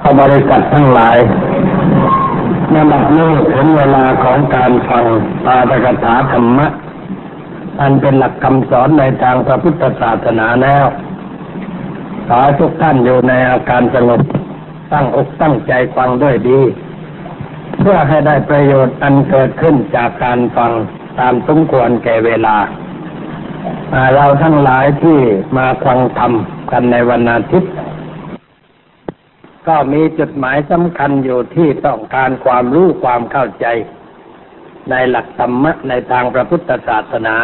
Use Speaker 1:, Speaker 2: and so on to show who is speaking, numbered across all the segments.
Speaker 1: พระบริษัททั้งหลายนบัดนี้ถึงเวลาของการฟังปาฐกถาธรรมะ อันเป็นหลักคำสอนในทางพระพุทธศาสนาแล้วขอทุกท่านอยู่ในอาการสงบตั้งอกตั้งใจฟังด้วยดี เพื่อให้ได้ประโยชน์อันเกิดขึ้นจากการฟังตามสมควรแก่เวลา เราทั้งหลายที่มาฟังธรรมกันในวันอาทิตย์ ก็มีจุดหมายสำคัญอยู่ที่ต้องการความรู้ความเข้าใจ ในหลักธรรมะในทางพระพุทธศาสนา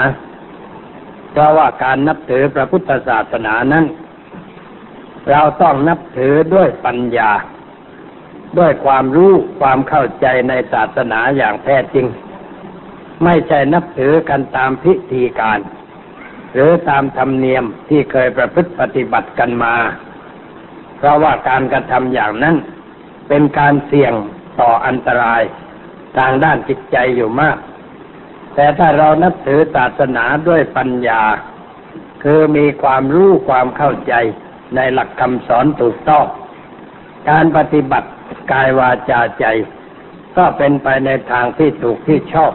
Speaker 1: เพราะว่าการนับถือพระพุทธศาสนานั้น เราต้องนับถือด้วยปัญญา ด้วยความรู้ความเข้าใจในศาสนาอย่างแท้จริง ไม่ใช่นับถือกันตามพิธีการ หรือตามธรรมเนียมที่เคยประพฤติปฏิบัติกันมา เพราะว่าการกระทำอย่างนั้น เป็นการเสี่ยงต่ออันตรายทางด้านจิตใจอยู่มาก แต่ถ้าเรานับถือศาสนาด้วยปัญญา คือมีความรู้ความเข้าใจในหลักคำสอนถูกต้อง การปฏิบัติกายวาจาใจ ก็เป็นไปในทางที่ถูกที่ชอบ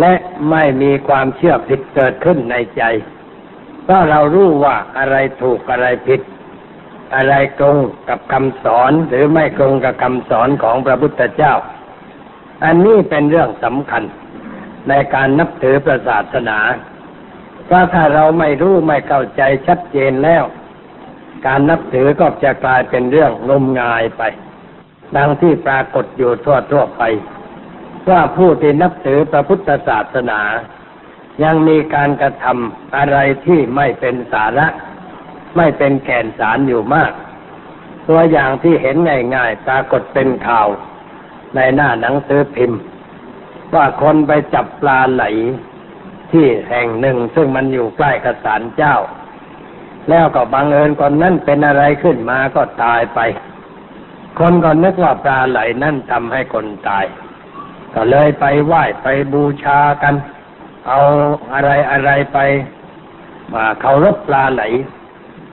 Speaker 1: และไม่มีความเชื่อผิดเกิดขึ้นในใจเพราะเรารู้ว่าอะไรถูกอะไรผิด อะไรตรงกับคำสอนหรือไม่ตรงกับคำสอนของพระพุทธเจ้า อันนี้เป็นเรื่องสำคัญ ในการนับถือพระศาสนาเพราะถ้าเราไม่รู้ไม่เข้าใจชัดเจนแล้ว การนับถือก็จะกลายเป็นเรื่องงมงายไป ดังที่ปรากฏอยู่ทั่วทั่วไป ว่าผู้ที่นับถือพระพุทธศาสนา ยังมีการกระทำอะไรที่ไม่เป็นสาระ ไม่เป็นแก่นสารอยู่มาก ตัวอย่างที่เห็นง่ายๆปรากฏเป็นข่าว ในหน้าหนังสือพิมพ์ ว่าคนไปจับปลาไหลที่แห่งหนึ่งซึ่งมันอยู่ใกล้กับศาลเจ้า แล้วก็บังเอิญคนนั้นเป็นอะไรขึ้นมาก็ตายไป คนก็นึกว่าปลาไหลนั่นทำให้คนตาย ก็เลยไปไหว้ไปบูชากัน เอาอะไรอะไรไปมาเคารพปลาไหล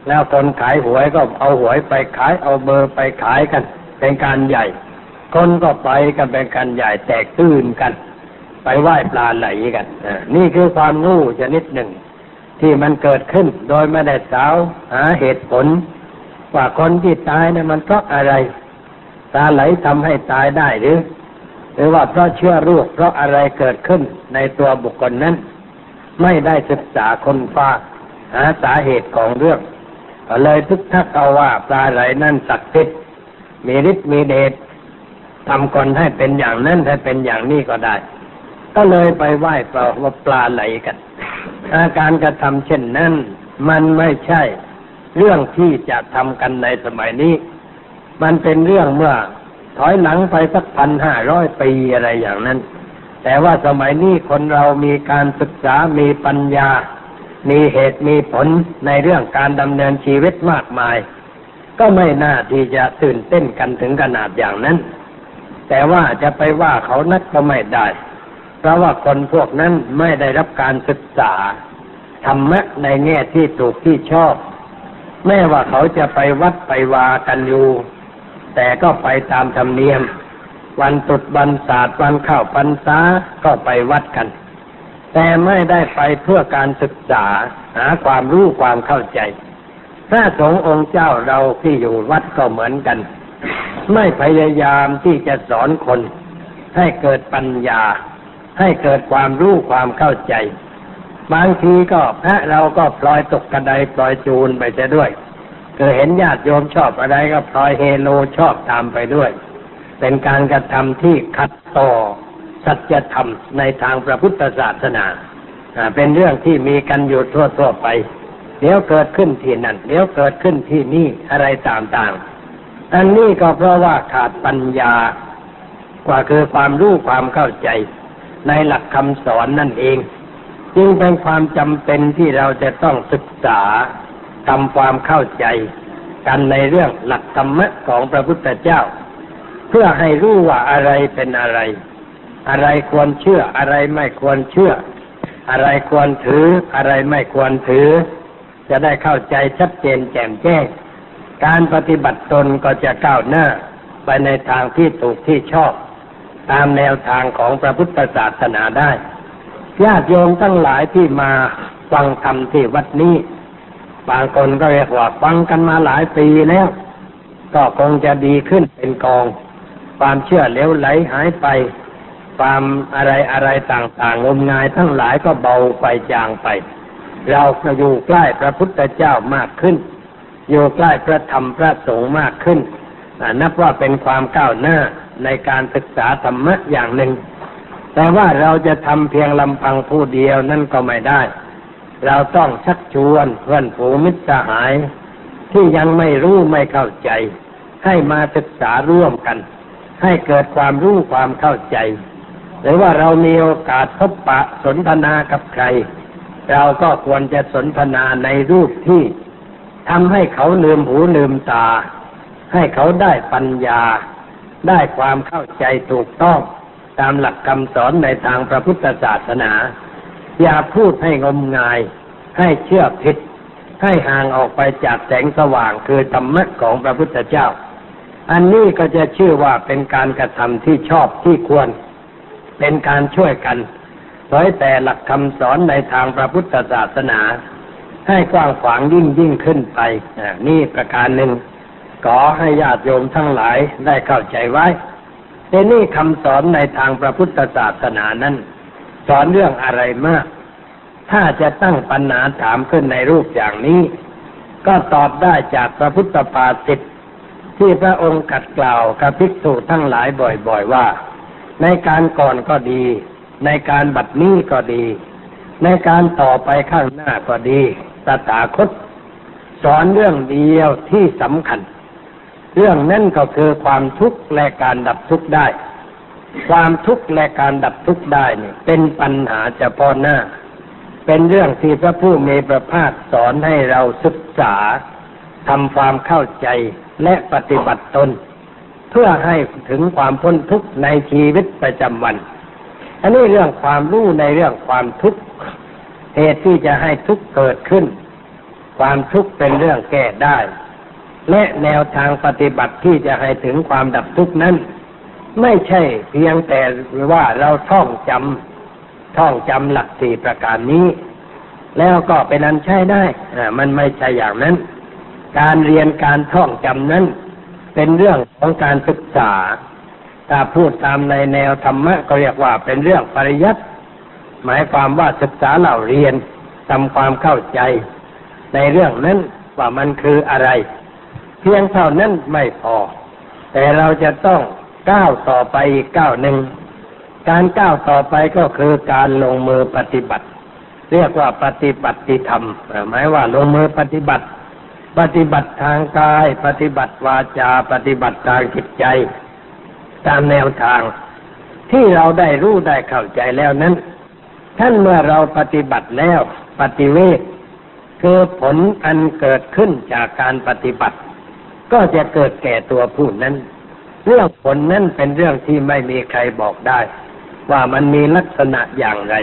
Speaker 1: แล้วคนขายหวยก็เอาหวยไปขายเอาเบอร์ไปขายกัน เป็นการใหญ่ คนก็ไปกันเป็นการใหญ่แตกตื่นกัน ไปไหว้ปลาไหลกันนี่คือความงูชนิดหนึ่ง ที่มันเกิดขึ้นโดยไม่ได้สาวหาเหตุผล ว่าคนที่ตายเนี่ยมันเพราะอะไรปลาไหลทำให้ตายได้หรือ หรือว่าเพราะเชื้อโรคเพราะอะไรเกิดขึ้นในตัวบุคคลนั้น ไม่ได้ศึกษาคนฟ้าหาสาเหตุของเรื่อง ก็เลยทุกทักเอาว่าปลาไหลนั่นศักดิ์สิทธิ์มีฤทธิ์มีเดชทำคนให้เป็นอย่างนั้นให้เป็นอย่างนี้ก็ได้ ก็เลยไปไหว้ปลาว่าปลาไหลกันอาการกระทำเช่นนั้น มันไม่ใช่ เรื่องที่จะทำกันในสมัยนี้ มันเป็นเรื่องเมื่อ ถอยหลังไปสักพันห้าร้อยปีอะไรอย่างนั้น แต่ว่าสมัยนี้คนเรามีการศึกษามีปัญญา มีเหตุมีผลในเรื่องการดำเนินชีวิตมากมาย ก็ไม่น่าที่จะตื่นเต้นกันถึงขนาดอย่างนั้น แต่ว่าจะไปว่าเขานักก็ไม่ได้ เพราะว่าคนพวกนั้นไม่ได้รับการศึกษาธรรมะในแง่ที่ถูกที่ชอบ แม้ว่าเขาจะไปวัดไปวากันอยู่ แต่ก็ไปตามธรรมเนียม วันตุดวันศาสตร์วันเข้าพรรษาก็ไปวัดกัน แต่ไม่ได้ไปเพื่อการศึกษาหาความรู้ความเข้าใจ พระสงฆ์องค์เจ้าเราที่อยู่วัดก็เหมือนกัน ไม่พยายามที่จะสอนคน ให้เกิดปัญญา ให้เกิดความรู้ความเข้าใจ บางทีก็พระเราก็ปล่อยตกกระไดปล่อยจูนไปจะด้วยคือเห็นญาติโยมชอบอะไรก็พลอยเฮโลชอบตามไปด้วย เป็นการกระทำที่ขัดต่อ สัจธรรมในทางพระพุทธศาสนาเป็นเรื่องที่มีกันอยู่ทั่วๆไป เดี๋ยวเกิดขึ้นที่นั่น เดี๋ยวเกิดขึ้นที่นี่อะไรต่างๆ อันนี้ก็เพราะว่าขาดปัญญากว่าคือความรู้ความเข้าใจ ในหลักคำสอนนั่นเอง จึงเป็นความจำเป็นที่เราจะต้องศึกษาทำความเข้าใจกันในเรื่องหลักธรรมะของพระพุทธเจ้า เพื่อให้รู้ว่าอะไรเป็นอะไร อะไรควรเชื่อ อะไรไม่ควรเชื่อ อะไรควรถือ อะไรไม่ควรถือ จะได้เข้าใจชัดเจนแจ่มแจ้ง การปฏิบัติตนก็จะก้าวหน้าไปในทางที่ถูกที่ชอบ ตามแนวทางของพระพุทธศาสนาได้ญาติโยมทั้งหลายที่มาฟังธรรมที่วัดนี้ บางคนก็เรียกว่าฟังกันมาหลายปีแล้ว ก็คงจะดีขึ้นเป็นกอง ความเชื่อเล้วไหลหายไป ความอะไรอะไรต่างๆงมงายทั้งหลายก็เบาไปจางไป เราก็อยู่ใกล้พระพุทธเจ้ามากขึ้น อยู่ใกล้พระธรรมพระสงฆ์มากขึ้นนับว่าเป็นความก้าวหน้าในการศึกษาธรรมะอย่างหนึ่ง แต่ว่าเราจะทำเพียงลำพังผู้เดียวนั่นก็ไม่ได้ เราต้องชักชวนเพื่อนฝูมิตรสหาย ที่ยังไม่รู้ไม่เข้าใจ ให้มาศึกษาร่วมกัน ให้เกิดความรู้ความเข้าใจ หรือว่าเรามีโอกาสพบปะสนทนากับใคร เราก็ควรจะสนทนาในรูปที่ทำให้เขาลืมหูลืมตา ให้เขาได้ปัญญา ได้ความเข้าใจถูกต้อง ตามหลักคำสอนในทางพระพุทธศาสนา อย่าพูดให้งมงาย ให้เชื่อผิด ให้ห่างออกไปจากแสงสว่างคือธรรมะของพระพุทธเจ้า อันนี้ก็จะชื่อว่าเป็นการกระทำที่ชอบที่ควร เป็นการช่วยกันเผยแต่หลักคำสอนในทางพระพุทธศาสนา ให้กว้างขวางยิ่งยิ่งขึ้นไปนี่ประการหนึ่งขอให้ญาติโยมทั้งหลายได้เข้าใจไว้แต่นี่คำสอนในทางพระพุทธศาสนานั้น สอนเรื่องอะไรมาก ถ้าจะตั้งปัญหาถามขึ้นในรูปอย่างนี้ ก็ตอบได้จากพระพุทธภาษิตที่พระองค์กัดกล่าวกับภิกษุทั้งหลายบ่อย ๆ ว่า ในการก่อนก็ดี ในการบัดนี้ก็ดี ในการต่อไปข้างหน้าก็ดีตถาคต สอนเรื่องเดียวที่สำคัญ เรื่องนั้นก็คือความทุกข์และการดับทุกข์ได้ ความทุกข์และการดับทุกข์ได้นี่เป็นปัญหาเฉพาะหน้า เป็นเรื่องที่พระผู้มีพระภาคสอนให้เราศึกษาทำความเข้าใจและปฏิบัติตน พื่อให้ถึงความพ้นทุกข์ในชีวิตประจำวัน อันนี้เรื่องความรู้ในเรื่องความทุกข์เหตุที่จะให้ทุกข์เกิดขึ้น ความทุกข์เป็นเรื่องแก้ได้ และแนวทางปฏิบัติที่จะให้ถึงความดับทุกข์นั้น ไม่ใช่เพียงแต่ว่าเราท่องจำท่องจำหลักสี่ประการนี้ แล้วก็เป็นอันใช้ได้ มันไม่ใช่อย่างนั้น การเรียนการท่องจำนั้น เป็นเรื่องของการศึกษา ถ้าพูดตามในแนวธรรมะก็เรียกว่าเป็นเรื่องปริยัติหมายความว่าศึกษาเล่าเรียนทำความเข้าใจ ในเรื่องนั้นว่ามันคืออะไร เพียงเท่านั้นไม่พอ แต่เราจะต้องก้าวต่อไปอีกก้าวหนึ่งการก้าวต่อไปก็คือการลงมือปฏิบัติ เรียกว่าปฏิบัติธรรมหมายว่าลงมือปฏิบัติ ปฏิบัติทางกาย ปฏิบัติวาจา ปฏิบัติทางจิตใจ ตามแนวทาง ที่เราได้รู้ได้เข้าใจแล้วนั้น ท่านเมื่อเราปฏิบัติแล้ว ปฏิเวทคือผลอันเกิดขึ้นจากการปฏิบัติ ก็จะเกิดแก่ตัวผู้นั้น เรื่องผลนั้นเป็นเรื่องที่ไม่มีใครบอกได้ ว่ามันมีลักษณะอย่างไร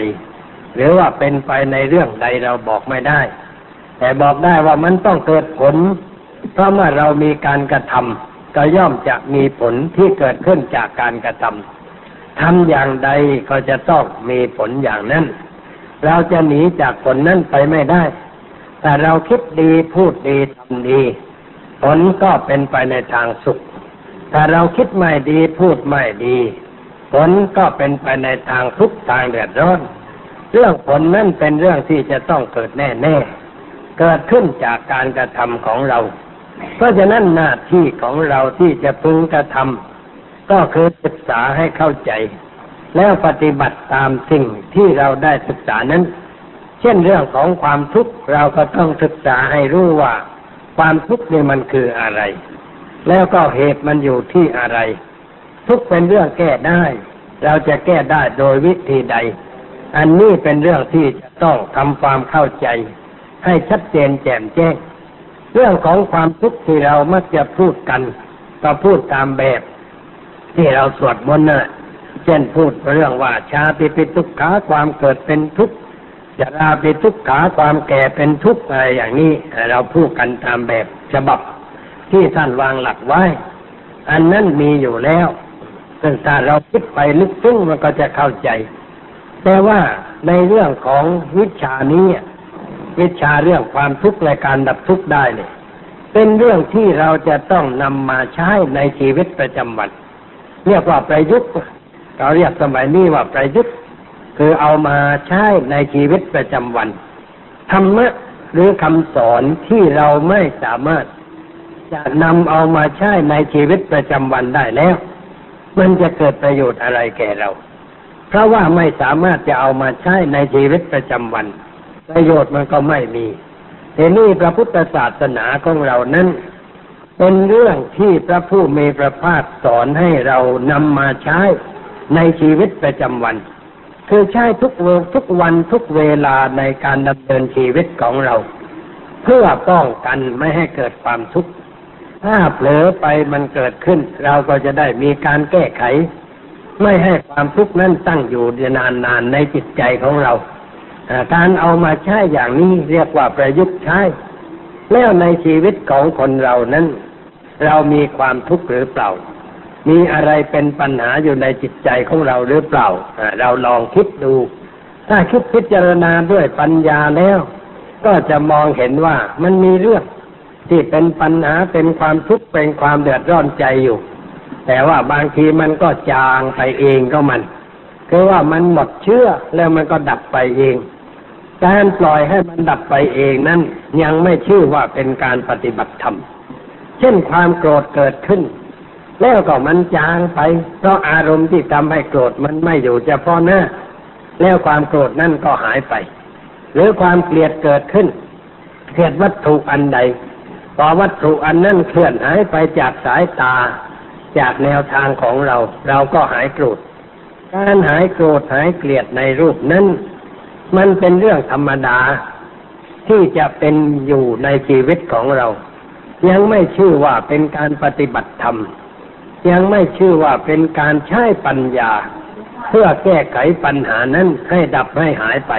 Speaker 1: หรือว่าเป็นไปในเรื่องใดเราบอกไม่ได้ แต่บอกได้ว่ามันต้องเกิดผล เพราะเมื่อเรามีการกระทำก็ย่อมจะมีผลที่เกิดขึ้นจากการกระทำทำอย่างใดก็จะต้องมีผลอย่างนั้น เราจะหนีจากผลนั้นไปไม่ได้ แต่เราคิดดีพูดดีทำดี ผลก็เป็นไปในทางสุขถ้าเราคิดไม่ดีพูดไม่ดี ผลก็เป็นไปในทางทุกข์ทางเดือดร้อน เรื่องผลนั่นเป็นเรื่องที่จะต้องเกิดแน่ๆ เกิดขึ้นจากการกระทำของเรา เพราะฉะนั้นหน้าที่ของเราที่จะพึงกระทำก็คือศึกษาให้เข้าใจ แล้วปฏิบัติตามสิ่งที่เราได้ศึกษานั้น เช่นเรื่องของความทุกข์เราก็ต้องศึกษาให้รู้ว่า ความทุกข์นี่มันคืออะไร แล้วก็เหตุมันอยู่ที่อะไร ทุกเป็นเรื่องแก้ได้ เราจะแก้ได้โดยวิธีใด อันนี้เป็นเรื่องที่จะต้องทำความเข้าใจ ให้ชัดเจนแจ่มแจ้ง เรื่องของความทุกข์ที่เรามักจะพูดกัน ก็พูดตามแบบ ที่เราสวดมนต์น่ะเช่นพูดเรื่องว่าชาติปิทุกขาความเกิดเป็นทุกข์จราปิทุกขาความแก่เป็นทุกข์อะไรอย่างนี้ เราพูดกันตามแบบฉบับที่ท่านวางหลักไว้ อันนั้นมีอยู่แล้วซึ่งถ้าเราคิดไปลึกซึ้งมันก็จะเข้าใจ แต่ว่าในเรื่องของวิชานี้ วิชาเรื่องความทุกข์และการดับทุกข์ได้เนี่ยเป็นเรื่องที่เราจะต้องนำมาใช้ในชีวิตประจำวันเรียกว่าประยุกต์เราเรียกสมัยนี้ว่าประยุกต์คือเอามาใช้ในชีวิตประจำวันธรรมะหรือคำสอนที่เราไม่สามารถจะนำเอามาใช้ในชีวิตประจำวันได้แล้ว มันจะเกิดประโยชน์อะไรแก่เรา เพราะว่าไม่สามารถจะเอามาใช้ในชีวิตประจำวัน ประโยชน์มันก็ไม่มีทีนี้พระพุทธศาสนาของเรานั้น เป็นเรื่องที่พระผู้มีพระภาคสอนให้เรานำมาใช้ในชีวิตประจำวัน คือใช้ทุกเวันทุกวันทุกเวลาในการดำเนินชีวิตของเรา เพื่อป้องกันไม่ให้เกิดความทุกข์ถ้าเผลอไปมันเกิดขึ้น เราก็จะได้มีการแก้ไข ไม่ให้ความทุกข์นั้นตั้งอยู่นานๆในจิตใจของเรา การเอามาใช้อย่างนี้เรียกว่าประยุกต์ใช้ แล้วในชีวิตของคนเรานั้น เรามีความทุกข์หรือเปล่า มีอะไรเป็นปัญหาอยู่ในจิตใจของเราหรือเปล่า เราลองคิดดู ถ้าคิดพิจารณาด้วยปัญญาแล้ว ก็จะมองเห็นว่ามันมีเรื่องที่เป็นปัญหาเป็นความทุกข์เป็นความเดือดร้อนใจอยู่ แต่ว่าบางทีมันก็จางไปเองก็มัน คือว่ามันหมดเชื่อแล้วมันก็ดับไปเอง การปล่อยให้มันดับไปเองนั้นยังไม่ชื่อว่าเป็นการปฏิบัติธรรม เช่นความโกรธเกิดขึ้น แล้วก็มันจางไป เพราะอารมณ์ที่ทำให้โกรธมันไม่อยู่เฉพาะหน้า แล้วความโกรธนั่นก็หายไป หรือความเกลียดเกิดขึ้น เกลียดวัตถุอันใดพอวัตถุอันนั้นเคลื่อนหายไปจากสายตา จากแนวทางของเรา เราก็หายโกรธ การหายโกรธหายเกลียดในรูปนั้น มันเป็นเรื่องธรรมดาที่จะเป็นอยู่ในชีวิตของเรา ยังไม่ชื่อว่าเป็นการปฏิบัติธรรม ยังไม่ชื่อว่าเป็นการใช้ปัญญา เพื่อแก้ไขปัญหานั้นให้ดับให้หายไป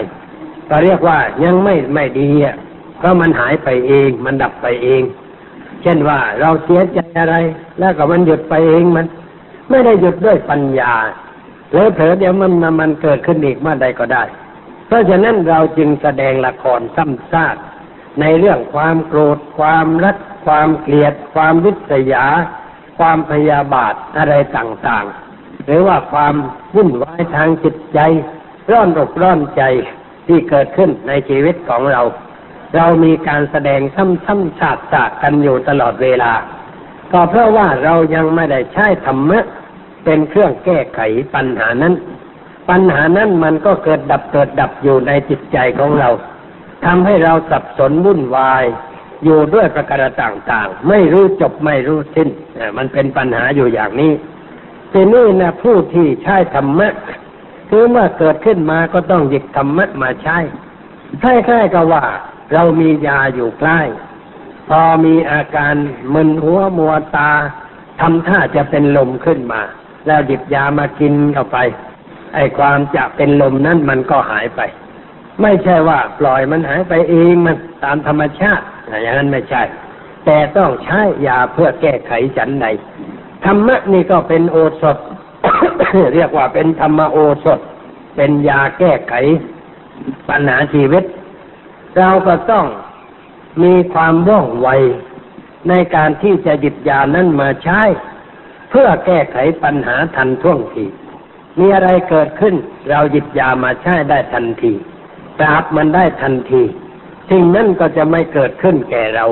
Speaker 1: ก็เรียกว่ายังไม่ไม่ดีอะเพราะมันหายไปเองมันดับไปเอง เช่นว่าเราเสียใจอะไร แล้วก็มันหยุดไปเองมัน ไม่ได้หยุดด้วยปัญญาแล้วเผลอเดี๋ยวมันมันเกิดขึ้นอีกเมื่อใดก็ได้ เพราะฉะนั้นเราจึงแสดงละครซ้ำซากในเรื่องความโกรธ ความรัก ความเกลียด ความวิษยา ความพยาบาทอะไรต่างๆ หรือว่าความวุ่นวายทางจิตใจ ร้อนอกร้อนใจที่เกิดขึ้นในชีวิตของเรา เรามีการแสดงซ้ำๆฉากกันอยู่ตลอดเวลา ก็เพราะว่าเรายังไม่ได้ใช้ธรรมะเป็นเครื่องแก้ไขปัญหานั้น ปัญหานั้นมันก็เกิดดับเกิดดับอยู่ในจิตใจของเราทำให้เราสับสนวุ่นวาย อยู่ด้วยประการต่างๆ ไม่รู้จบไม่รู้สิ้นมันเป็นปัญหาอยู่อย่างนี้ทีนี้นะผู้ที่ใช้ธรรมะคือเมื่อเกิดขึ้นมาก็ต้องหยิบธรรมะมาใช้คล้ายๆกับว่า เรามียาอยู่ใกล้ พอมีอาการมึนหัวมัวตาทำท่าจะเป็นลมขึ้นมา แล้วหยิบยามากินเข้าไป ไอ้ความจะเป็นลมนั้นมันก็หายไป ไม่ใช่ว่าปล่อยมันหายไปเองมันตามธรรมชาติอย่างนั้นไม่ใช่ แต่ต้องใช้ยาเพื่อแก้ไขฉันใดธรรมะนี่ก็เป็นโอสถ เรียกว่าเป็นธรรมโอสถ เป็นยาแก้ไขปัญหาชีวิต เราก็ต้องมีความว่องไวในการที่จะหยิบยานั้นมาใช้ เพื่อแก้ไขปัญหาทันท่วงที มีอะไรเกิดขึ้น เราหยิบยามาใช้ได้ทันทีปราบมันได้ทันที สิ่งนั้นก็จะไม่เกิดขึ้นแก่เรา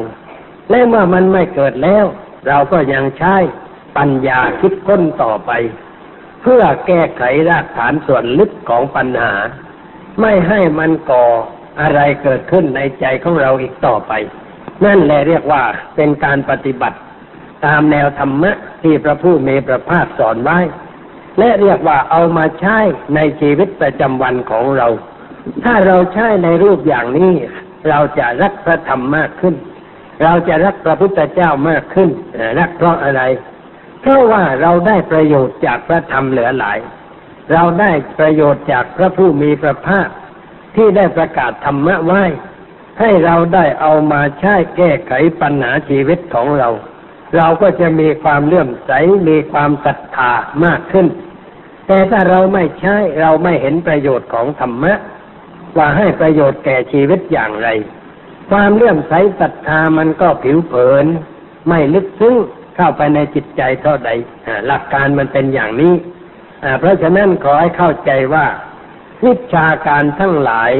Speaker 1: และเมื่อมันไม่เกิดแล้ว เราก็ยังใช้ปัญญาคิดค้นต่อไป เพื่อแก้ไขรากฐานส่วนลึกของปัญหา ไม่ให้มันก่ออะไรเกิดขึ้นในใจของเราอีกต่อไป นั่นแหละเรียกว่าเป็นการปฏิบัติ ตามแนวธรรมะที่พระผู้มีพระภาคสอนไว้ และเรียกว่าเอามาใช้ในชีวิตประจำวันของเรา ถ้าเราใช้ในรูปอย่างนี้ เราจะรักพระธรรมมากขึ้น เราจะรักพระพุทธเจ้ามากขึ้น รักเพราะอะไร เพราะว่าเราได้ประโยชน์จากพระธรรมเหลือหลาย เราได้ประโยชน์จากพระผู้มีพระภาคที่ได้ประกาศธรรมะไว้ ให้เราได้เอามาใช้แก้ไขปัญหาชีวิตของเรา เราก็จะมีความเลื่อมใสมีความศรัทธามากขึ้น แต่ถ้าเราไม่ใช้เราไม่เห็นประโยชน์ของธรรมะ ว่าให้ประโยชน์แก่ชีวิตอย่างไร ความเลื่อมใสศรัทธามันก็ผิวเผิน ไม่ลึกซึ้งเข้าไปในจิตใจเท่าใดหลักการมันเป็นอย่างนี้เพราะฉะนั้นขอให้เข้าใจว่าวิชาการทั้งหลาย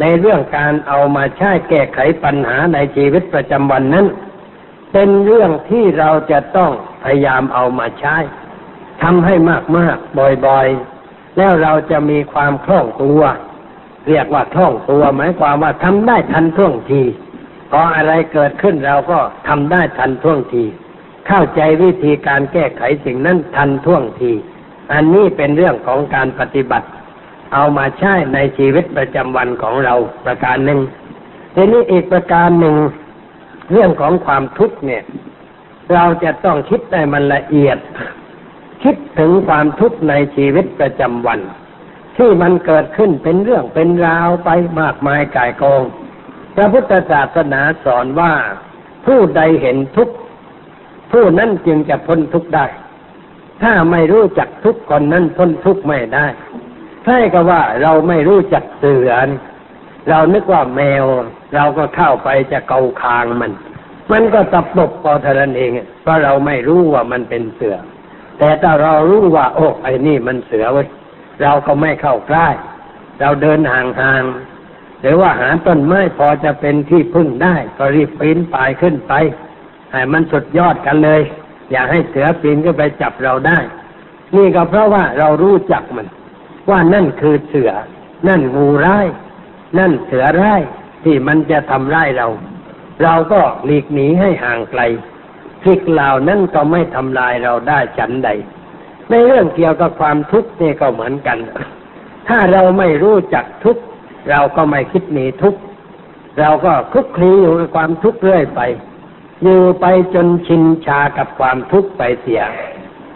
Speaker 1: ในเรื่องการเอามาใช้แก้ไขปัญหาในชีวิตประจำวันนั้น เป็นเรื่องที่เราจะต้องพยายามเอามาใช้ทำให้มากๆบ่อยๆ แล้วเราจะมีความคล่องตัว เรียกว่าคล่องตัวหมายความว่าทำได้ทันท่วงทีพออะไรเกิดขึ้นเราก็ทำได้ทันท่วงที เข้าใจวิธีการแก้ไขสิ่งนั้นทันท่วงที อันนี้เป็นเรื่องของการปฏิบัติ เอามาใช้ในชีวิตประจำวันของเราประการหนึ่งทีนี้อีกประการหนึ่ง เรื่องของความทุกข์เนี่ย เราจะต้องคิดให้มันละเอียด คิดถึงความทุกข์ในชีวิตประจำวัน ที่มันเกิดขึ้นเป็นเรื่องเป็นราวไปมากมายกายกอง พระพุทธศาสนาสอนว่าผู้ใดเห็นทุกข์ผู้นั้นจึงจะพ้นทุกข์ได้ ถ้าไม่รู้จักทุกข์คนนั้นพ้นทุกข์ไม่ได้ใช่ก็ว่าเราไม่รู้จักเสือ เรานึกว่าแมว เราก็เข้าไปจะเกาคางมัน มันก็ตะปบพอเท่านั้นเองเพราะเราไม่รู้ว่ามันเป็นเสือ แต่ถ้าเรารู้ว่า โอ้ไอ้นี่มันเสือเว้ยเราก็ไม่เข้าใกล้เราเดินห่างๆหรือว่าหาต้นไม้พอจะเป็นที่พึ่งได้ ก็รีบปีนป่ายขึ้นไปให้มันสุดยอดกันเลย อย่าให้เสือปีนก็ไปจับเราได้ นี่ก็เพราะว่าเรารู้จักมัน ว่านั่นคือเสือ นั่นงูร้าย นั่นเสือร้ายที่มันจะทำร้ายเรา เราก็หลีกหนีให้ห่างไกลสิ่งเหล่านั้นก็ไม่ทำลายเราได้ฉันใด ในเรื่องเกี่ยวกับความทุกข์นี่ก็เหมือนกัน ถ้าเราไม่รู้จักทุกข์เราก็ไม่คิดหนีทุกข์เราก็คลุกคลีอยู่กับความทุกข์เรื่อยไปอยู่ไปจนชินชากับความทุกข์ไปเสีย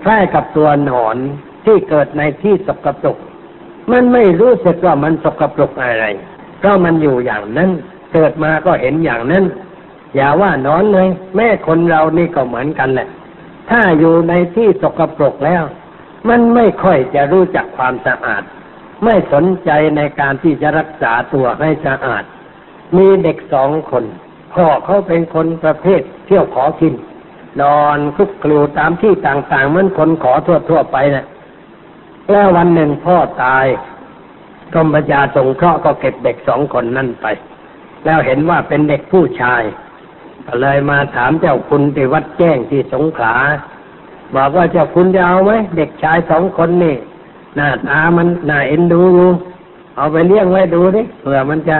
Speaker 1: คล้ายกับตัวหนอนที่เกิดในที่สกปรก มันไม่รู้สึกว่ามันสกปรกอะไร เพราะมันอยู่อย่างนั้น เกิดมาก็เห็นอย่างนั้น อย่าว่านอนเลย แม่คนเรานี่ก็เหมือนกันแหละ ถ้าอยู่ในที่สกปรกแล้ว มันไม่ค่อยจะรู้จักความสะอาด ไม่สนใจในการที่จะรักษาตัวให้สะอาด มีเด็กสองคนพ่อเขาเป็นคนประเภทเที่ยวขอกิน นอนคลุกคลูตามที่ต่างๆเหมือนคนขอทั่วๆไปนะ่ะแล้ววันหนึ่งพ่อตาย กรมปัญญาสงเคราะห์ก็เก็บเด็กสองคนนั่นไป แล้วเห็นว่าเป็นเด็กผู้ชาย ก็เลยมาถามเจ้าคุณที่วัดแจ้งที่สงขลาบอกว่าเจ้าคุณจะเอาไหมเด็กชายสองคนนี่หน้าตามันน่าเอ็นดูอยู่เอาไปเลี้ยงไว้ดูดิเผื่อมันจะ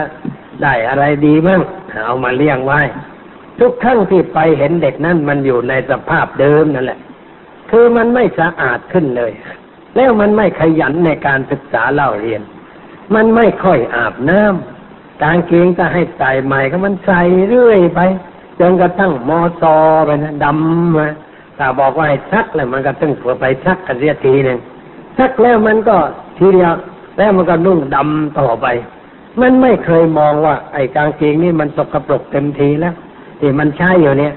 Speaker 1: ได้อะไรดีมั้งเอามาเลี้ยงไว้ ทุกครั้งที่ไปเห็นเด็กนั่นมันอยู่ในสภาพเดิมนั่นแหละ คือมันไม่สะอาดขึ้นเลย แล้วมันไม่ขยันในการศึกษาเล่าเรียน มันไม่ค่อยอาบน้ำกางเกงจะให้ใส่ใหม่ก็มันใส่เรื่อยไปจนกระทั่งมอซอไปนะดำมาถ้าบอกว่าให้ซักเลยมันก็ต้องเผื่อไปซักกันเรียทีหนึ่งซักแล้วมันก็ทีเดียวแล้วมันก็นุ่งดำต่อไป มันไม่เคยมองว่า ไอ้กางเกงนี่มันสกปรกเต็มทีแล้วที่มันใช้อยู่เนี่ย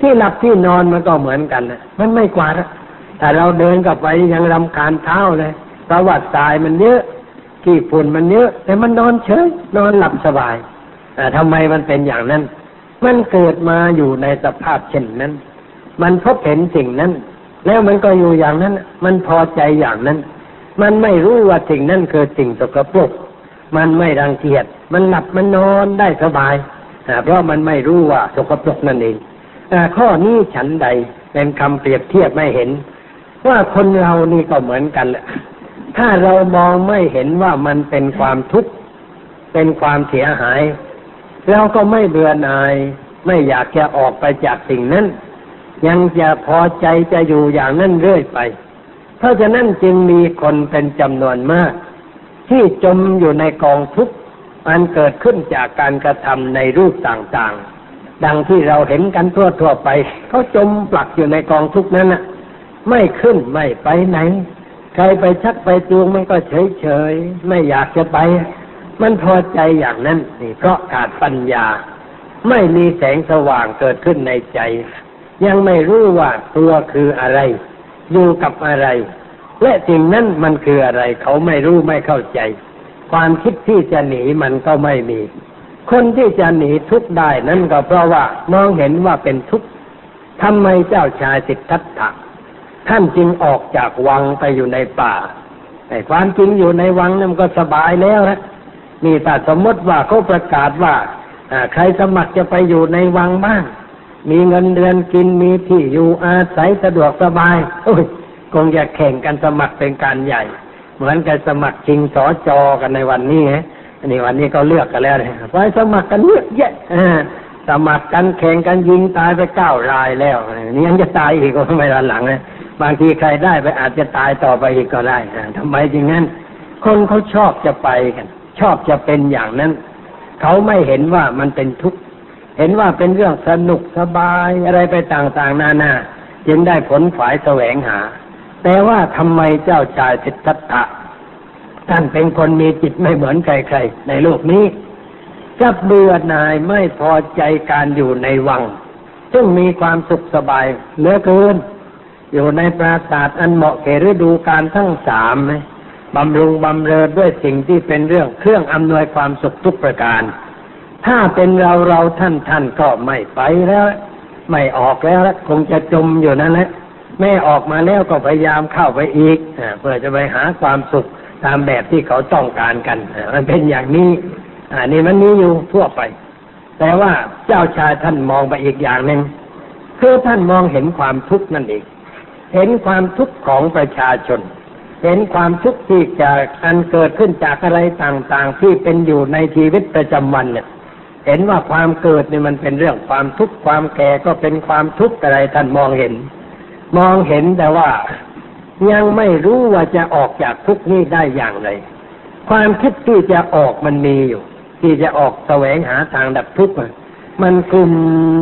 Speaker 1: ที่หลับที่นอนมันก็เหมือนกันนะมันไม่กวาดแต่เราเดินกลับไปยังรำคาญเท้าเลยเพราะว่าทรายมันเยอะ ขี้ฝุ่นมันเยอะ แต่มันนอนเฉยนอนหลับสบายแต่ทำไมมันเป็นอย่างนั้น มันเกิดมาอยู่ในสภาพเช่นนั้น มันพบเห็นสิ่งนั้น แล้วมันก็อยู่อย่างนั้น มันพอใจอย่างนั้น มันไม่รู้ว่าสิ่งนั้นคือสิ่งสกปรกมันไม่รังเกียจ มันหลับมันนอนได้สบายเพราะมันไม่รู้ว่าสกปรกนั่นเองข้อนี้ฉันใดเป็นคำเปรียบเทียบไม่เห็น ว่าคนเรานี่ก็เหมือนกันแหละ ถ้าเรามองไม่เห็นว่ามันเป็นความทุกข์เป็นความเสียหายเราก็ไม่เบื่อหน่าย ไม่อยากจะออกไปจากสิ่งนั้น ยังจะพอใจจะอยู่อย่างนั้นเรื่อยไป เพราะฉะนั้นจึงมีคนเป็นจำนวนมาก ที่จมอยู่ในกองทุกข์มันเกิดขึ้นจากการกระทำในรูปต่างๆ ดังที่เราเห็นกันทั่วๆไปเขาจมปลักอยู่ในกองทุกข์นั้นนะไม่ขึ้นไม่ไปไหน ใครไปชักไปจูงมันก็เฉยเฉยไม่อยากจะไป มันพอใจอย่างนั้นนี่เพราะขาดปัญญา ไม่มีแสงสว่างเกิดขึ้นในใจ ยังไม่รู้ว่าตัวคืออะไร อยู่กับอะไร และสิ่งนั้นมันคืออะไร เขาไม่รู้ไม่เข้าใจ ความคิดที่จะหนีมันก็ไม่มี คนที่จะหนีทุกได้นั่นก็เพราะว่ามองเห็นว่าเป็นทุกข์ทำไมเจ้าชายสิทธัตถะ ท่านจึงออกจากวังไปอยู่ในป่าแต่ความจริงอยู่ในวังนั่นก็สบายแล้วนะนี่แต่สมมติว่าเขาประกาศว่าใครสมัครจะไปอยู่ในวังบ้าง มีเงินเดือนกินมีที่อยู่อาศัยสะดวกสบายโอ้ยคงจะแข่งกันสมัครเป็นการใหญ่ เหมือนกับสมัครชิงสอจอกันในวันนี้ฮะอันนี้วันนี้ก็เลือกกันแล้วเลยไปสมัครกันเยอะแยะสมัครกันแข่งกันยิงตายไปเก้ารายแล้วนี่ยังจะตายอีกก็ไม่ทันหลังนะ บางทีใครได้ไปอาจจะตายต่อไปอีกก็ได้ทำไมจริงนั้น คนเขาชอบจะไปกัน ชอบจะเป็นอย่างนั้น เขาไม่เห็นว่ามันเป็นทุกข์เห็นว่าเป็นเรื่องสนุกสบายอะไรไปต่างๆ นานาจึงได้ผลฝ่ายแสวงหา แต่ว่าทำไมเจ้าชายสิทธัตถะท่านเป็นคนมีจิตไม่เหมือนใครๆในโลกนี้จะเบื่อหน่ายไม่พอใจการอยู่ในวัง ซึ่งมีความสุขสบายเหลือเกิน อยู่ในปราสาทอันเหมาะแก่ฤดูการทั้งสามบำรุงบำเรอด้วยสิ่งที่เป็นเรื่องเครื่องอำนวยความสุขทุกประการ ถ้าเป็นเราเราท่านท่านก็ไม่ไปแล้ว ไม่ออกแล้วคงจะจมอยู่นั่นแหละแม่ออกมาแล้วก็พยายามเข้าไปอีกเพื่อจะไปหาความสุขตามแบบที่เขาต้องการกันมันเป็นอย่างนี้อันนี้มันมีอยู่ทั่วไป แต่ว่าเจ้าชายท่านมองไปอีกอย่างหนึ่งคือท่านมองเห็นความทุกข์นั่นเอง เห็นความทุกข์ของประชาชน เห็นความทุกข์ที่จะอันเกิดขึ้นจากอะไรต่างๆ ที่เป็นอยู่ในชีวิตประจำวันเนี่ย เห็นว่าความเกิดเนี่ยมันเป็นเรื่องความทุกข์ความแก่ก็เป็นความทุกข์อะไรท่านมองเห็น มองเห็นแต่ว่ายังไม่รู้ว่าจะออกจากทุกข์นี้ได้อย่างไร ความคิดที่จะออกมันมีอยู่ ที่จะออกแสวงหาทางดับทุกข์มันคุม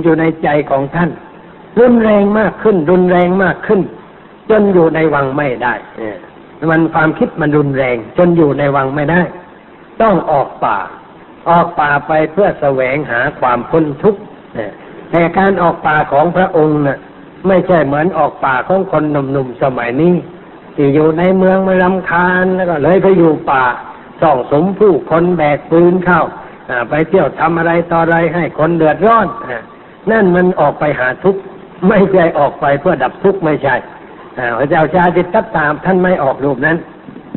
Speaker 1: อยู่ในใจของท่าน รุนแรงมากขึ้น รุนแรงมากขึ้น จนอยู่ในวังไม่ได้มันความคิดมันรุนแรง จนอยู่ในวังไม่ได้ ต้องออกป่า ออกป่าไปเพื่อแสวงหาความพ้นทุกข์แต่การออกป่าของพระองค์น่ะ ไม่ใช่เหมือนออกป่าของคนหนุ่มๆสมัยนี้ที่อยู่ในเมืองมาลำคาญแล้วก็เลยไปอยู่ป่าส่องสมผู้คนแบกปืนเข้าไปเที่ยวทำอะไรต่ออะไรให้คนเดือดร้อนนั่นมันออกไปหาทุกข์ไม่ใช่ออกไปเพื่อดับทุกข์ไม่ใช่ พระเจ้าชาติตัตตามท่านไม่ออกรูปนั้น